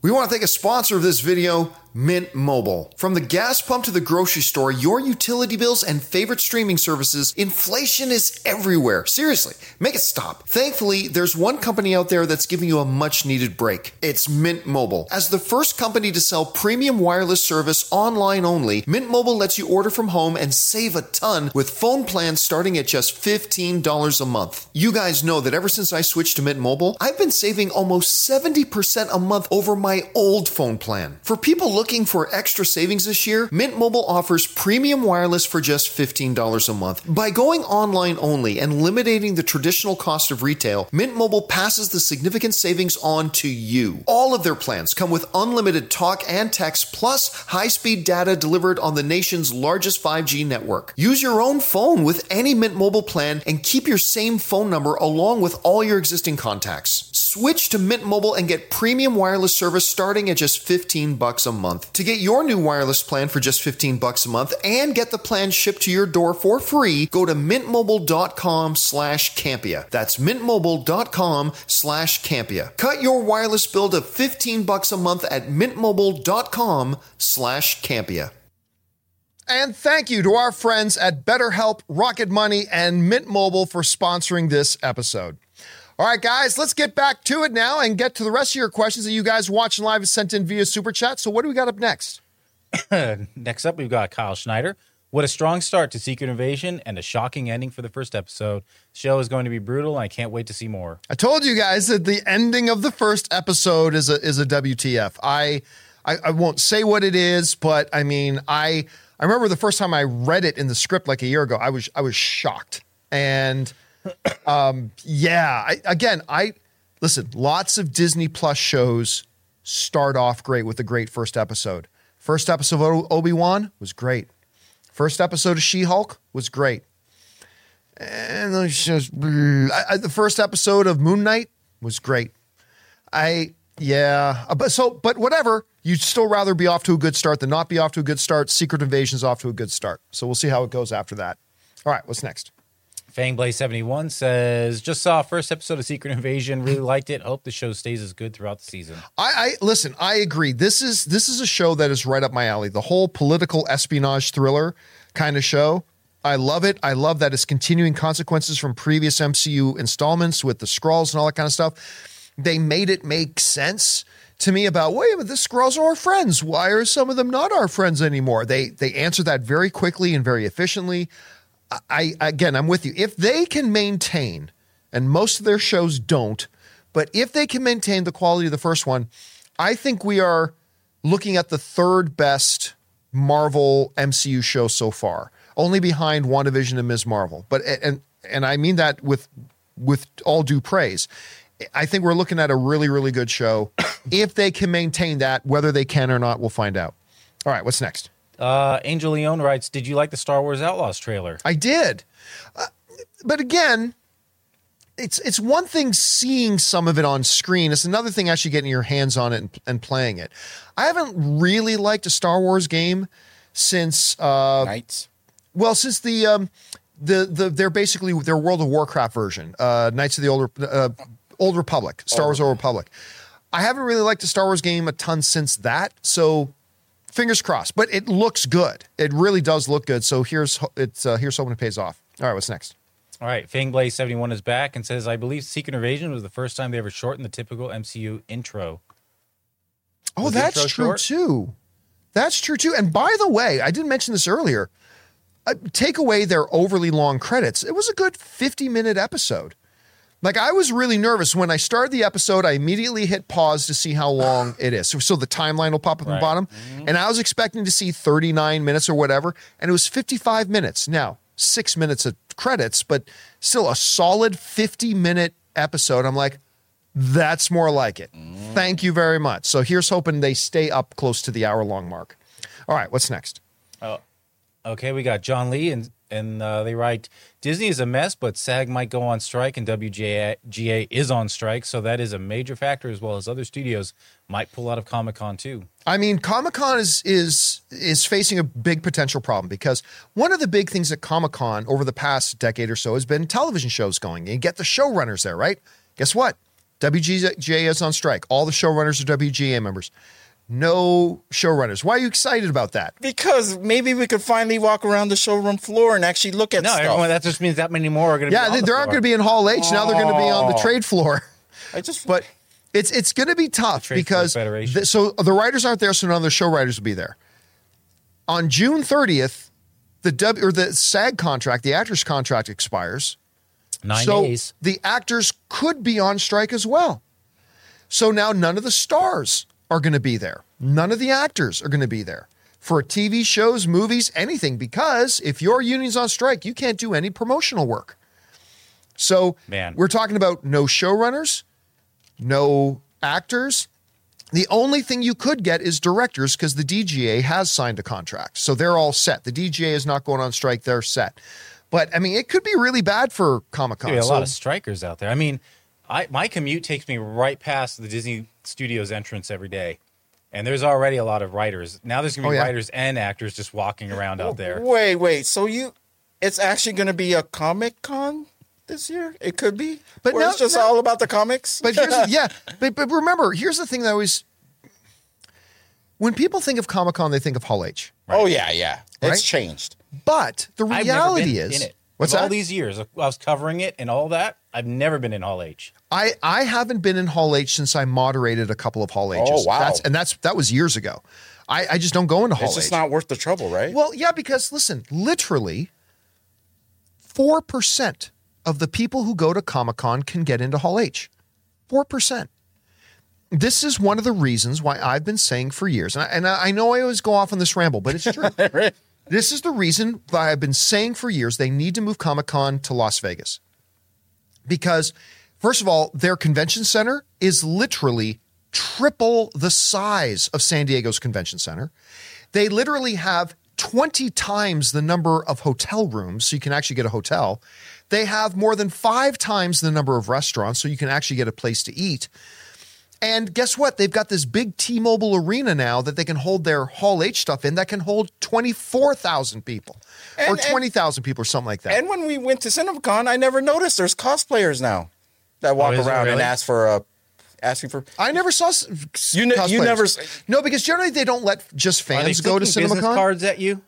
We want to thank a sponsor of this video, Mint Mobile. From the gas pump to the grocery store, your utility bills and favorite streaming services, inflation is everywhere. Seriously, make it stop. Thankfully, there's one company out there that's giving you a much needed break. It's Mint Mobile. As the first company to sell premium wireless service online only, Mint Mobile lets you order from home and save a ton with phone plans starting at just $15 a month. You guys know that ever since I switched to Mint Mobile, I've been saving almost 70% a month over my old phone plan. For people looking for extra savings this year, Mint Mobile offers premium wireless for just $15 a month. By going online only and eliminating the traditional cost of retail, Mint Mobile passes the significant savings on to you. All of their plans come with unlimited talk and text plus high-speed data delivered on the nation's largest 5G network. Use your own phone with any Mint Mobile plan and keep your same phone number along with all your existing contacts. Switch to Mint Mobile and get premium wireless service starting at just 15 bucks a month. To get your new wireless plan for just 15 bucks a month and get the plan shipped to your door for free, go to mintmobile.com slash Campea. That's mintmobile.com slash Campea. Cut your wireless bill to 15 bucks a month at mintmobile.com slash Campea. And thank you to our friends at BetterHelp, Rocket Money, and Mint Mobile for sponsoring this episode. All right, guys, let's get back to it now and get to the rest of your questions that you guys watching live and sent in via Super Chat. So, what do we got up next? Next up, we've got Kyle Schneider. What a strong start to Secret Invasion and a shocking ending for the first episode. Show is going to be brutal, and I can't wait to see more. I told you guys that the ending of the first episode is a is a WTF. I I, I won't say what it is, but I mean, I I remember the first time I read it in the script like a year ago. I was I was shocked, and um, yeah. I, again, I listen. Lots of Disney Plus shows start off great with a great first episode. First episode of Obi Wan was great. First episode of She Hulk was great. And the, just, I, I, the first episode of Moon Knight was great. I yeah, uh, but so but whatever. You'd still rather be off to a good start than not be off to a good start. Secret Invasion's off to a good start. So we'll see how it goes after that. All right, what's next? Fangblaze71 says, just saw first episode of Secret Invasion, really liked it. Hope the show stays as good throughout the season. I, I listen, I agree. This is this is a show that is right up my alley. The whole political espionage thriller kind of show. I love it. I love that it's continuing consequences from previous MCU installments with the Skrulls and all that kind of stuff. They made it make sense to me about wait but the Skrulls are our friends why are some of them not our friends anymore they they answer that very quickly and very efficiently I again i'm with you if they can maintain and most of their shows don't but if they can maintain the quality of the first one i think we are looking at the third best marvel mcu show so far only behind WandaVision and ms marvel but and and i mean that with with all due praise I think we're looking at a really, really good show. if they can maintain that, whether they can or not, we'll find out. All right, what's next? Uh, Angel Leone writes, "Did you like the Star Wars Outlaws trailer?" I did, uh, but again, it's it's one thing seeing some of it on screen. It's another thing actually getting your hands on it and, and playing it. I haven't really liked a Star Wars game since uh, Knights. Well, since the um, the the they're basically their World of Warcraft version, uh, Knights of the Old uh, Old Republic, Star Wars Old Republic. I haven't really liked a Star Wars game a ton since that, so fingers crossed. But it looks good. It really does look good. So here's it's uh, here's hoping it pays off. All right, what's next? All right, Fangblaze seventy one is back and says, "I believe Secret Invasion was the first time they ever shortened the typical MCU intro." Oh, Was that's intro true short? too. That's true too. And by the way, I didn't mention this earlier. Uh, take away their overly long credits. It was a good 50 minute episode. Like I was really nervous when I started the episode. I immediately hit pause to see how long it is. So, so the timeline will pop up at the Right. bottom. Mm-hmm. And I was expecting to see 39 minutes or whatever. And it was 55 minutes. Now, six minutes of credits, but still a solid 50 minute episode. I'm like, that's more like it. Mm. Thank you very much. So here's hoping they stay up close to the hour long mark. All right, what's next? Oh, okay, we got John Lee and and uh, they write Disney is a mess, but SAG might go on strike and WGA is on strike, so that is a major factor as well as other studios might pull out of Comic Con too. I mean, Comic Con is is is facing a big potential problem because one of the big things at Comic Con over the past decade or so has been television shows going. You get the showrunners there, right? Guess what? WGA is on strike. All the showrunners are WGA members. No showrunners. Why are you excited about that? Because maybe we could finally walk around the showroom floor and actually look at No, stuff. everyone, that just means that many more are going to Yeah, be. they, on the they aren't going to be in Hall H. Now they're going to be on the Oh. trade floor. I just But it's it's going to be tough Trade because the, so the writers aren't there, so none of the show writers will be there. On June 30th, the W or the SAG contract, the actors contract expires. nine so days. the actors could be on strike as well. So now none of the stars are going to be there. None of the actors are going to be there for TV shows, movies, anything, because if your union's on strike, you can't do any promotional work. So Man. we're talking about no showrunners, no actors. The only thing you could get is directors because the DGA has signed a contract. So they're all set. The DGA is not going on strike, they're set. But I mean, it could be really bad for Comic Con. A lot of strikers out there. I mean, I my commute takes me right past the Disney Studios entrance every day, and there's already a lot of writers. Now there's going to Oh, be yeah. writers and actors just walking around out there. Wait, wait. So you, it's actually going to be a Comic Con this year? It could be, But but no- it's just no. all about the comics. But here's yeah, but but remember, here's the thing that always when people think of Comic Con, they think of Hall H. oh yeah, yeah. It's changed. But the I've reality never been is, in it. What's that? All these years, I was covering it and all that. I've never been in Hall H. I I haven't been in Hall H since I moderated a couple of Hall H's. Oh, wow. That's, and that's that was years ago. I, I just don't go into Hall H. It's just H. not worth the trouble, right? Well, yeah, because listen, literally, four percent of the people who go to Comic Con can get into Hall H. Four percent. This is one of the reasons why I've been saying for years, and I, and I know I always go off on this ramble, but it's true. This is the reason why I've been saying for years they need to move Comic Con to Las Vegas. Because, first of all, their convention center is literally triple the size of San Diego's convention center. They literally have 20 times the number of hotel rooms, so you can actually get a hotel. They have more than five times the number of restaurants, so you can actually get a place to eat. And guess what? They've got this big T Mobile arena now that they can hold their Hall H stuff in that can hold 24,000 people or And- and- 20,000 people or something like that. And when we went to CinemaCon, I never noticed there's cosplayers now that walk oh, is there around and ask for a asking for. I never saw You ne- you never No, because generally they don't let just Are they fans go to flicking business CinemaCon. cards at you?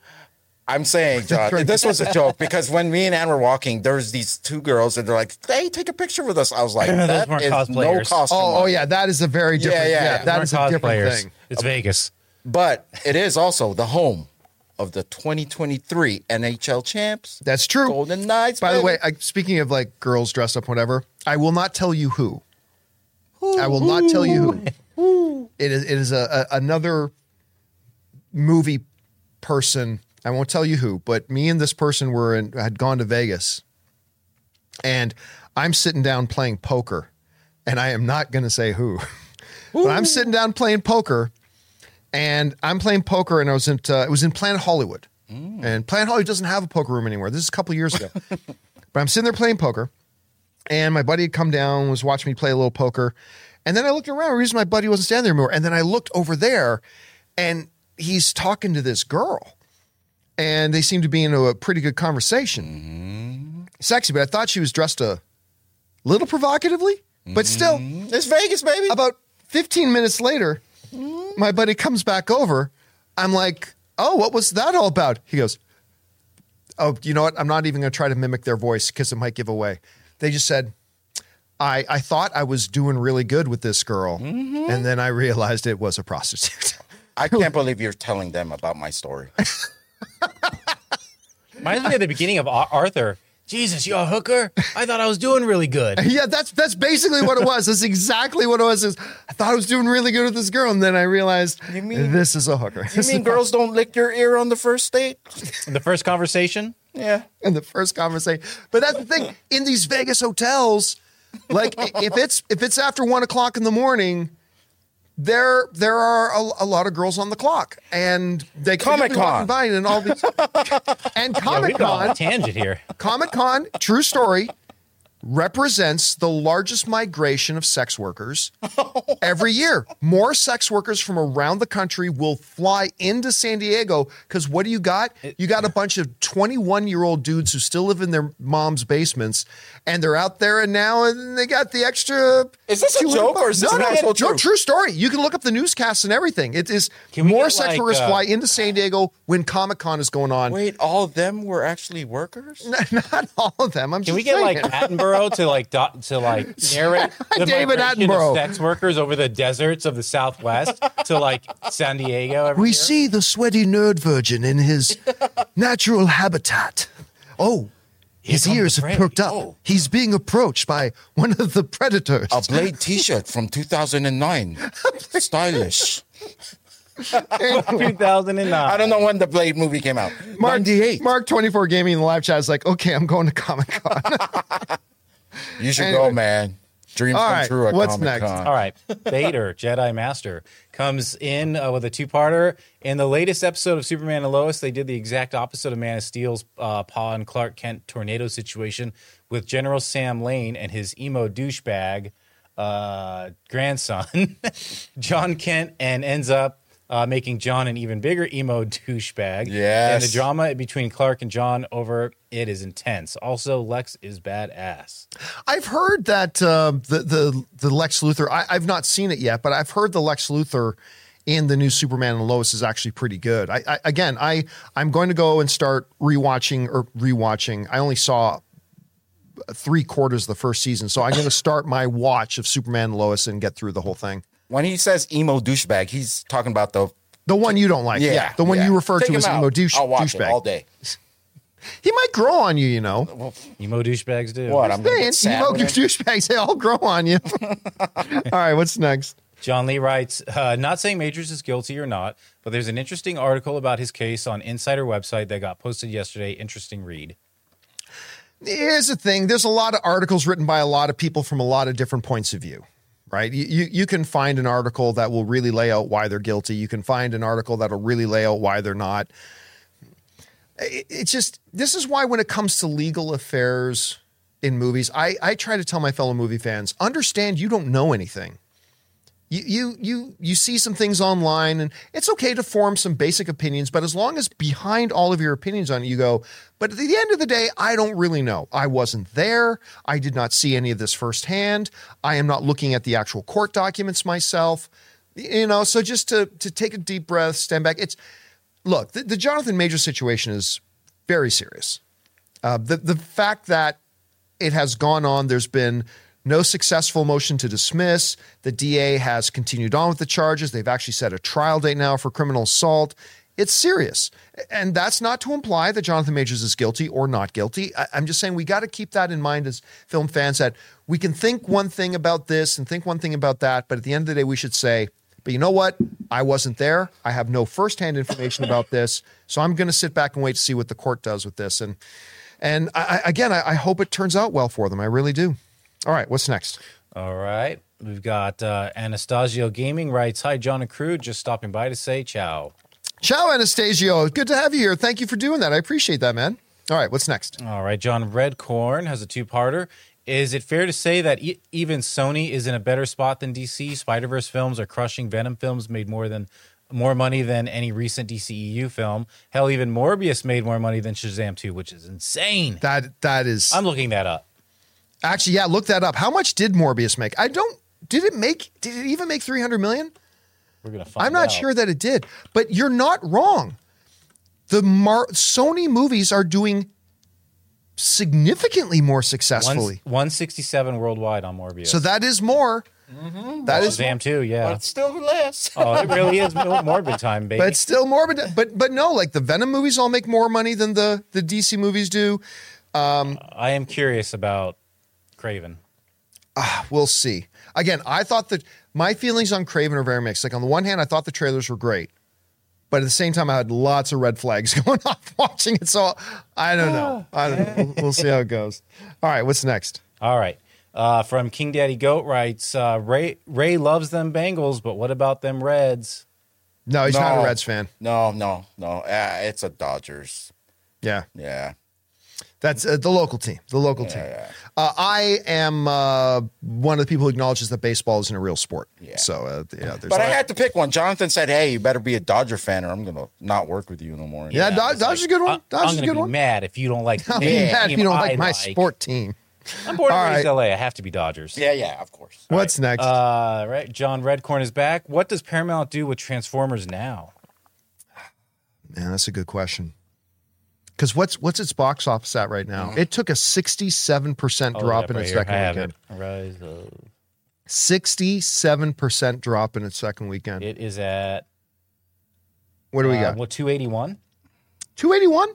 I'm saying, John, this was a joke because when me and Ann were walking, there's these two girls and they're like, "Hey, take a picture with us." I was like, Those "That weren't is no cosplayers. costume." Oh, oh yeah, that is a very different. Yeah, yeah, yeah. that We're is a different cosplayers. thing. It's Vegas. But it is also the home of the 2023 NHL champs. That's true. Golden Knights. By the baby. way, I, speaking of like girls dressed up, whatever, I will not tell you who. I will not tell you who. It is. It is a, a another movie person. I won't tell you who, but me and this person were in, had gone to Vegas, and I'm sitting down playing poker, and I am not going to say who, but I'm sitting down playing poker, and I'm playing poker, and I was in uh, it was in Planet Hollywood, and Planet Hollywood doesn't have a poker room anymore. This is a couple years ago, but I'm sitting there playing poker, and my buddy had come down, was watching me play a little poker, and then I looked around, reason my buddy wasn't standing there anymore, and then I looked over there, and he's talking to this girl, and they seemed to be in a pretty good conversation, mm-hmm. sexy, but I thought she was dressed a little provocatively, but still, mm-hmm. it's Vegas, baby. about 15 minutes later, mm-hmm. my buddy comes back over. I'm like, oh, what was that all about? He goes, oh, you know what? I'm not even going to try to mimic their voice because it might give away. They just said, I, I thought I was doing really good with this girl. And then I realized it was a prostitute. I can't believe you're telling them about my story. Reminds me of the beginning of Ar- Arthur. Jesus, you're a hooker? I thought I was doing really good. yeah, that's that's basically what it was. That's exactly what it was. Is I thought I was doing really good with this girl, and then I realized You mean- this is a hooker. You mean girls don't lick your ear on the first date? The first conversation? Yeah. in the first conversation. But that's the thing in these Vegas hotels, like i- if it's if it's after one o'clock in the morning, there there are a, a lot of girls on the clock, and they Comic-Con. by and all these and Comic we've been on a Con. tangent here. Comic Con, true story, represents the largest migration of sex workers every year. More sex workers from around the country will fly into San Diego because what do you got? You got a bunch of 21 year old dudes who still live in their mom's basements and they're out there and now and they got the extra. Is this a 200 joke or is this no, no, actual no, truth? true story. You can look up the newscasts and everything. It is more sex like, workers uh, fly into San Diego when Comic Con is going on. Wait, all of them were actually workers? Not all of them. I'm Can just we get like saying. Attenborough to like dot, to like narrate the David migration Attenborough. of sex workers over the deserts of the Southwest to like San Diego? Every We year? see the sweaty nerd virgin in his natural habitat. Oh, his comes ears the have perked up. Oh. He's being approached by one of the predators. A Blade T-shirt from 2009. Stylish. 2009. I don't know when the Blade movie came out. Mark, 98. Mark 24 Gaming in the live chat is like, okay, I'm going to Comic Con. You should Anyway. go, man. Dreams All come right, true at what's Comic-Con. next? All right. Vader, Jedi Master, comes in uh, with a two parter. In the latest episode of Superman and Lois, they did the exact opposite of Man of Steel's uh, Paw and Clark Kent tornado situation with General Sam Lane and his emo douchebag uh, grandson, John Kent, and ends up. Uh, making John an even bigger emo douchebag. Yes. And the drama between Clark and John over it is intense. Also, Lex is badass. I've heard that uh, the, the, the Lex Luthor, I, I've not seen it yet, but I've heard the Lex Luthor in the new Superman and Lois is actually pretty good. I, I again, I I'm going to go and start rewatching or rewatching. I only saw three quarters of the first season, so I'm going to start my watch of Superman and Lois and get through the whole thing. When he says emo douchebag, he's talking about the The one you don't like, yeah, the one yeah. you refer Take to as out. emo douche, I'll watch it douchebag. all day. He might grow on you, you know. Emo douchebags do. What? I'm gonna Man, get sad emo douchebags, they all grow on you. all right, what's next? John Lee writes, uh, not saying Majors is guilty or not, but there's an interesting article about his case on Insider website that got posted yesterday. Interesting read. Here's the thing: there's a lot of articles written by a lot of people from a lot of different points of view. Right? You, you can find an article that will really lay out why they're guilty. You can find an article that'll really lay out why they're not. it- it's just this is why when it comes to legal affairs in movies, I, I try to tell my fellow movie fans, understand you don't know anything. You you you you see some things online and it's okay to form some basic opinions, but as long as behind all of your opinions on it you go, but at the end of the day, I don't really know. I wasn't there. I did not see any of this firsthand. I am not looking at the actual court documents myself. You know, so just to to take a deep breath, stand back. It's look, the, the Jonathan Major situation is very serious. Uh, the the fact that it has gone on, there's been no successful motion to dismiss. The DA has continued on with the charges. They've actually set a trial date now for criminal assault. It's serious. And that's not to imply that Jonathan Majors is guilty or not guilty. I, I'm just saying we got to keep that in mind as film fans that we can think one thing about this and think one thing about that, but at the end of the day, we should say, but you know what? I wasn't there. I have no firsthand information about this. So I'm going to sit back and wait to see what the court does with this. And and I- again, I, I hope it turns out well for them. I really do. All right, what's next? All right. We've got uh, Anastasio Gaming writes Hi, John and crew. Just stopping by to say ciao. Ciao, Anastasio. Good to have you here. Thank you for doing that. I appreciate that, man. All right, what's next? All right. John Redcorn has a two parter. Is it fair to say that e- even Sony is in a better spot than DC? Spider Verse films are crushing. Venom films made more than more money than any recent DCEU film. Hell, even Morbius made more money than Shazam 2, which is insane. That that is I'm looking that up. actually yeah. Look that up. How much did Morbius make? I don't. Did it make? Did it even make three hundred million? We're gonna find I'm not out. sure that it did, but you're not wrong. The Mar- Sony movies are doing significantly more One- successfully. 167 worldwide on Morbius. So that is more. Mm-hmm. That is Shazam 2, yeah. But still less. oh, it really is mor- morbid time, baby. but still more. But but but no, like the Venom movies all make more money than the the DC movies do. Um, uh, I am curious about Kraven. Ah, we'll see. Again, I thought that my feelings on Kraven are very mixed. Like on the one hand, I thought the trailers were great, but at the same time, I had lots of red flags going off watching it. So I don't know. I don't know. We'll, we'll see how it goes. All right, what's next? All right. Uh, from King Daddy Goat writes uh, Ray Ray loves them Bengals, but what about them Reds? No, he's not a Reds fan. No, no, no. Uh, it's a Dodgers. Yeah, Yeah. That's uh, the local team. The local team. Uh, I am uh, one of the people who acknowledges that baseball isn't a real sport. Yeah. So uh, yeah, there's. But I had to pick one. Jonathan said, "Hey, you better be a Dodger fan, or I'm gonna not work with you no more." yeah, Dod- It's Dodgers like, a good one. I- Dodgers I'm a gonna good be one. mad if you don't like. I'll the be mad if you don't I like my like. sport team. I'm born and All raised right. LA. I have to be Dodgers. yeah, yeah. Of course. What's next? Uh, right. John Redcorn is back. What does Paramount do with Transformers now? Man, that's a good question. Because what's what's its box office at right now? It took a sixty-seven percent Oh, drop yep, in right its here. second I have weekend. it. Rise of- Sixty-seven percent drop in its second weekend. It is at what do we uh, got? what 281? Two eighty-one.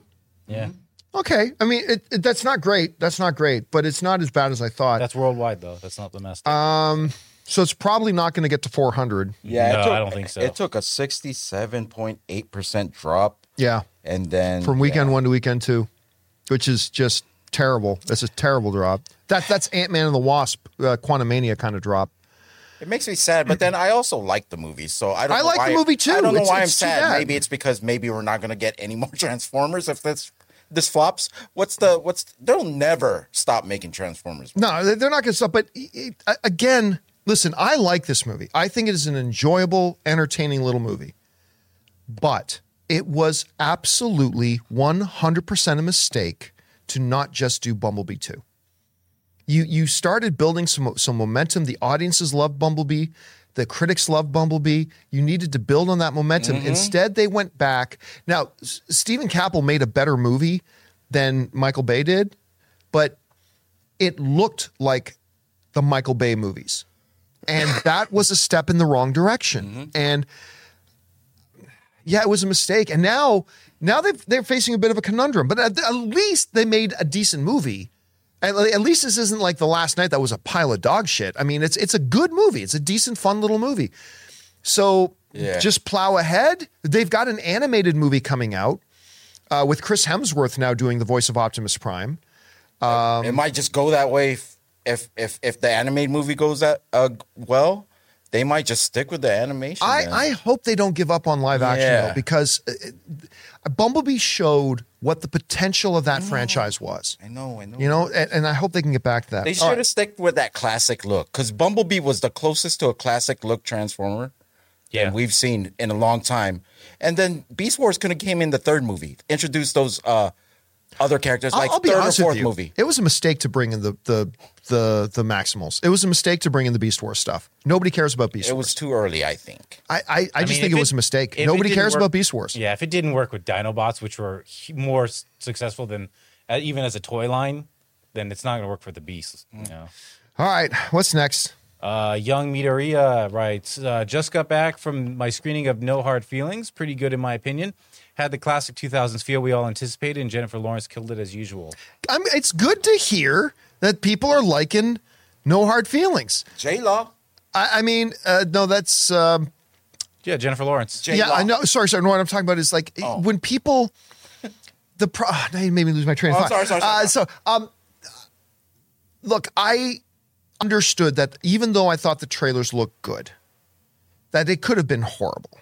Yeah, Okay, I mean it, it- that's not great. That's not great, but it's not as bad as I thought. that's worldwide though. That's not domestic. um, so it's probably not going to get to four hundred. Yeah, No, took, I don't think so. It took a sixty-seven point eight percent drop, Yeah, and then from weekend yeah. one to weekend two, which is just terrible. That's a terrible drop. That that's Ant Man and the Wasp, uh, Quantumania kind of drop. It makes me sad, but then I also like the movie, so I don't. I know like the movie, too. I don't know It's- why I'm it's sad. bad. Maybe it's because maybe we're not going to get any more Transformers if this this flops. What's the what's? They'll never stop making Transformers. No, they- they're not going to stop. But it- again, listen, I like this movie. I think it is an enjoyable, entertaining little movie. But it was absolutely 100% a mistake to not just do Bumblebee 2. You you started building some some momentum. The audiences loved Bumblebee. The critics loved Bumblebee. You needed to build on that momentum. Mm-hmm. Instead, they went back. Now, S- Steven Caple made a better movie than Michael Bay did, but it looked like the Michael Bay movies. And that was a step in the wrong direction. Mm-hmm. And yeah, it was a mistake. And now, now they've, they're facing a bit of a conundrum. But at, at least they made a decent movie. At, at least this isn't like the Last Knight that was a pile of dog shit. I mean, it's it's a good movie. It's a decent, fun little movie. So Yeah. just plow ahead. They've got an animated movie coming out uh, with Chris Hemsworth now doing the voice of Optimus Prime. it might just go that way if if if, if the animated movie goes that uh, well. They might just stick with the animation. I. I hope they don't give up on live action Yeah. though, because uh, uh, Bumblebee showed what the potential of that franchise was. I know, I know. You know, and, and I hope they can get back to that. They All should right. have stick with that classic look because Bumblebee was the closest to a classic look Transformer Yeah. that we've seen in a long time. And then Beast Wars could have came in the third movie, introduced those uh, other characters I'll- like I'll be third or honest with fourth you. movie. It was a mistake to bring in the the the the Maximals. It was a mistake to bring in the Beast Wars stuff. Nobody cares about Beast Wars. It Wars. was too early, I think. I I, I, just mean, think if it was a mistake. if it Nobody didn't cares work- about Beast Wars. Yeah, if it didn't work with Dinobots, which were hu- more s- successful than uh, even as a toy line, then it's not going to work for the Beasts. You know? All right, what's next? Uh, Young Midoriya writes, uh, just got back from my screening of No Hard Feelings. Pretty good in my opinion. Had the classic 2000s feel we all anticipated, and Jennifer Lawrence killed it as usual. I mean, it's good to hear that people are liking No Hard Feelings. J Law. I, I mean, uh, no, that's um, Yeah, Jennifer Lawrence. J- yeah. I know. Sorry, sorry. No, what I'm talking about is like Oh. when people the pro. Now you made me lose my train of Oh, thought. sorry, sorry, sorry. Uh, so, um, look, I understood that even though I thought the trailers looked good, that it could have been horrible.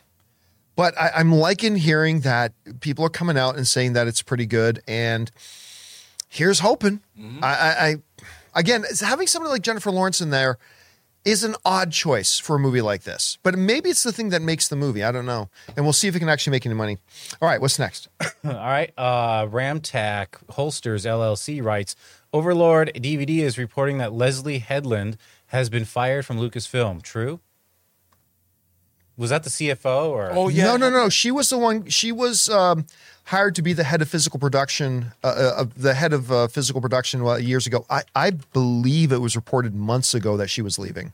But I, I'm liking hearing that people are coming out and saying that it's pretty good, and here's hoping. Mm-hmm. I, I, I again, having somebody like Jennifer Lawrence in there is an odd choice for a movie like this. But maybe it's the thing that makes the movie. I don't know, and we'll see if it can actually make any money. All right, what's next? All right. Uh, Ramtack Holsters LLC writes Overlord DVD is reporting that Leslie Headland has been fired from Lucasfilm. True? Was that the CFO or? Oh yeah. No, no, no. She was the one. She was um, hired to be the head of physical production, uh, uh, of the head of uh, physical production uh, years ago. I, I believe it was reported months ago that she was leaving.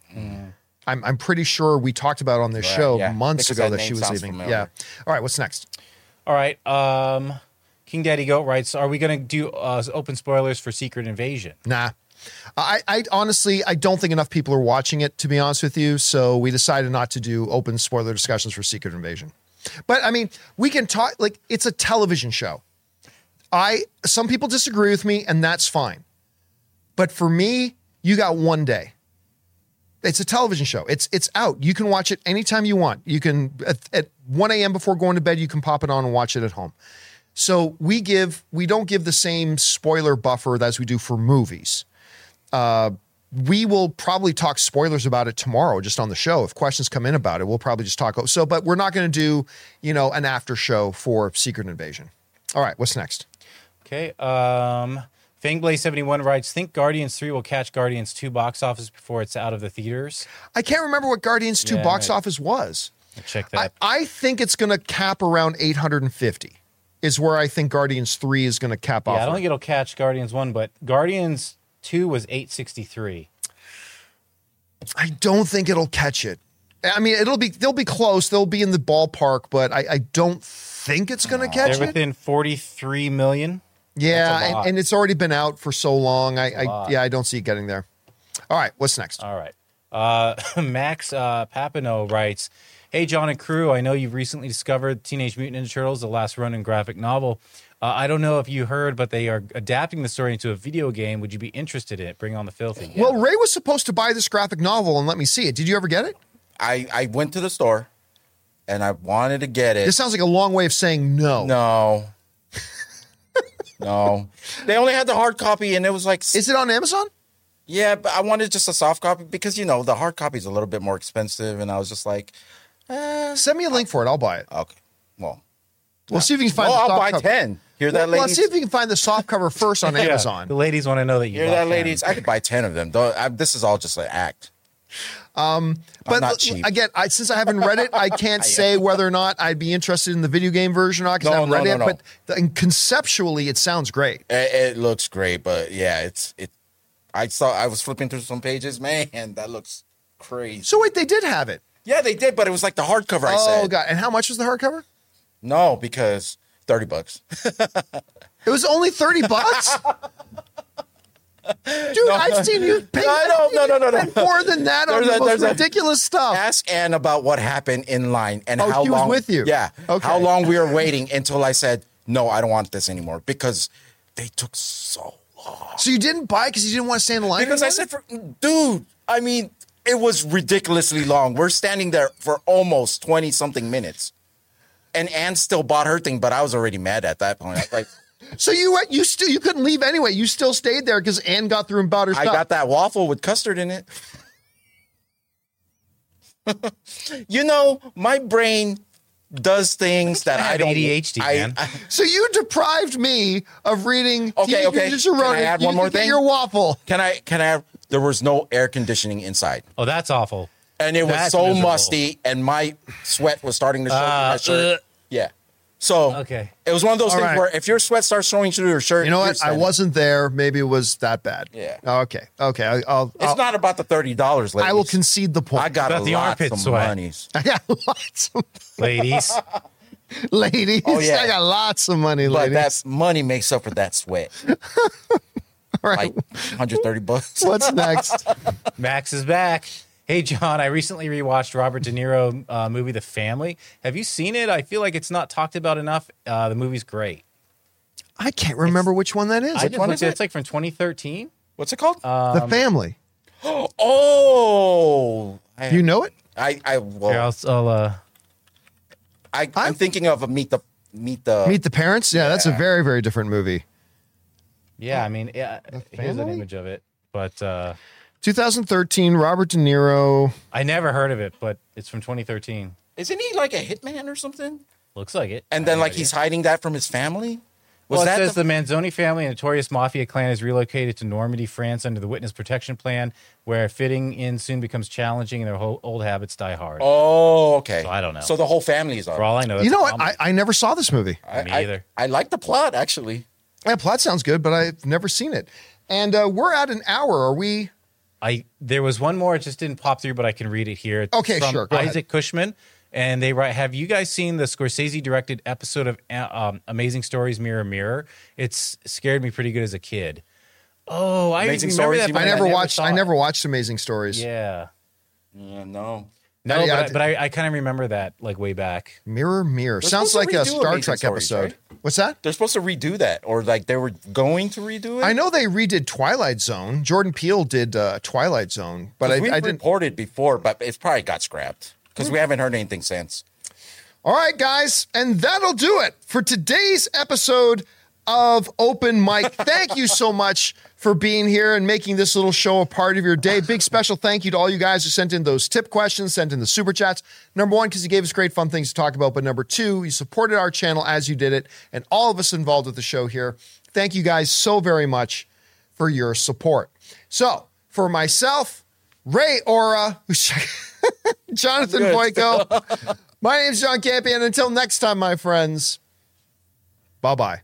I'm, I'm pretty sure we talked about on this Right, show yeah. months Because ago that that she was leaving. familiar. Yeah. All right. What's next? All right. Um, King Daddy Goat writes Are we going to do uh, open spoilers for Secret Invasion? Nah. I, I honestly, I don't think enough people are watching it, to be honest with you. So we decided not to do open spoiler discussions for Secret Invasion. But I mean, we can talk, like, it's a television show. I, some people disagree with me, and that's fine. But for me, you got one day. It's a television show. It's it's out. You can watch it anytime you want. You can at, at 1 a.m. before going to bed, you can pop it on and watch it at home. So we give we don't give the same spoiler buffer as we do for movies. Uh, we will probably talk spoilers about it tomorrow, just on the show. If questions come in about it, we'll probably just talk. So, but we're not going to do you know an after show for Secret Invasion. All right, what's next? Okay. Um, Fangblaze71 writes Think Guardians 3 will catch Guardians 2 box office before it's out of the theaters? I can't remember what Guardians Two Yeah, box right. office was. Check that. I think it's going to cap around 850. Is where I think Guardians Three is going to cap off. yeah, off. I don't think it'll catch Guardians 1, but Guardians 2 was 863. I don't think it'll catch it. I mean, it'll be they'll be close. They'll be in the ballpark, but I, I don't think it's going to catch They're it. within 43 million. Yeah, and, and it's already been out for so long. I, I yeah, I don't see it getting there. All right, what's next? All right. Uh, Max uh, Papineau writes, "Hey John and crew, I know you've recently discovered Teenage Mutant Ninja Turtles: The Last Ronin graphic novel. Uh, I don't know if you heard, but they are adapting the story into a video game. Would you be interested in it? Bring on the filthy." Well, Ray was supposed to buy this graphic novel and let me see it. Did you ever get it? I I went to the store, and I wanted to get it. This sounds like a long way of saying no. no. no, they only had the hard copy, and it was like Is it on Amazon? Yeah, but I wanted just a soft copy because you know the hard copy is a little bit more expensive, and I was just like, eh, Send me a link for it. I'll buy it. okay, well, We'll see if you can find. well, the I'll soft buy cover. ten. Hear Well, that, ladies? let's see if you can find the soft cover first on Yeah, Amazon. the ladies want to know that you. Hear that, them. ladies? I could buy ten of them. Though I, this is all just an act. Um, but not l- cheap. again, I, since I haven't read it, I can't say whether or not I'd be interested in the video game version or not because I haven't no, read no, it. no. But the, and conceptually, it sounds great. It, it looks great, but yeah, it's it. I saw. I was flipping through some pages. Man, that looks crazy. So wait, they did have it. Yeah, they did, but it was like the hardcover. I said. oh said god! And how much was the hardcover? no because thirty bucks. It was only thirty bucks. Dude, I've seen you pay No, no, no, no, no, no. more than that on There's the a- most there's a- ridiculous stuff. Ask Ann about what happened in line and Oh, how she was long. with you. Yeah. Okay. How long we were waiting until I said no, I don't want this anymore because they took so long. So you didn't buy because you didn't want to stay in line. Because I said, for, dude, I mean, it was ridiculously long. We're standing there for almost 20 something minutes. And Anne still bought her thing, but I was already mad at that point. I was like, So you went, you still you couldn't leave anyway. You still stayed there because Anne got through and bought her I stuff. got that waffle with custard in it. you know, my brain does things that I have don't ADHD, I- man. I- so you deprived me of reading. Okay, Teenage okay. Mutant Ninja Turtles. Can I add You one more didn't thing? Your waffle. can I can I have there was no air conditioning inside. Oh, that's awful. And it was so miserable. musty and my sweat was starting to show through Uh, my shirt. uh. Yeah. So Okay. it was one of those All things right. where if your sweat starts showing through your shirt, You know what? I wasn't there. Maybe it was that bad. Yeah. Oh, okay. Okay. I, I'll. It's I'll not about the thirty dollars. I will concede the point. I got About a the lot armpit of sweat. monies. I got lots of Ladies. ladies. Oh, yeah. I got lots of money, But ladies. that money makes up for that sweat. All right. Like 130 bucks. What's next? Max is back. Hey, John, I recently rewatched Robert De Niro uh, movie The Family. Have you seen it? I feel like it's not talked about enough. Uh, the movie's great. I can't remember which one that is. I just one looked is at it? It's like from 2013. What's it called? the family. oh, I, You know it? I, I, well, Here, I'll, I'll, uh, I, I'm- I'm thinking of a meet the meet the. Meet the Parents. Yeah, that's a Yeah. very very different movie. yeah, I mean, yeah, here's an Family? image of it. But uh, 2013. Robert De Niro. I never heard of it, but it's from 2013. Isn't he like a hitman or something? Looks like it. And then like he's hiding that from his family. Was well, it that says the, the, Manzoni family, a notorious mafia clan, is relocated to Normandy, France, under the Witness Protection Plan, where fitting in soon becomes challenging and their whole old habits die hard. Oh, okay. So I don't know. So the whole family is on. For all I know, You know what? I, I never saw this movie. I, Me I- either. I, like the plot actually. Yeah, plot sounds good, but I've never seen it. And uh, we're at an hour. Are we? I there was one more. It just didn't pop through, but I can read it here. It's Okay, from sure, go ahead. Isaac Cushman, and they write. Have you guys seen the Scorsese directed episode of uh, um, Amazing Stories Mirror Mirror? It's scared me pretty good as a kid. Oh, I Amazing remember Stories, that. you but I never watched. saw I never watched Amazing Stories. Yeah. Yeah, no. No, Yeah, but, I, but I, I kind of remember that like way back. Mirror, mirror. They're Sounds like a Star Amazing Trek Stories, episode. right? What's that? They're supposed to redo that, or like they were going to redo it. I know they redid Twilight Zone. Jordan Peele did uh, Twilight Zone, but I, we've I didn't. reported before, but it's probably got scrapped because we haven't heard anything since. All right, guys, and that'll do it for today's episode of Open Mic. Thank you so much for being here and making this little show a part of your day. Big special thank you to all you guys who sent in those tip questions, sent in the super chats. Number one, because you gave us great fun things to talk about, but number two, you supported our channel as you did it, and all of us involved with the show here. Thank you guys so very much for your support. So, for myself, Ray Ora, Jonathan Boyko, my name's John Campea. Until next time, my friends, bye bye.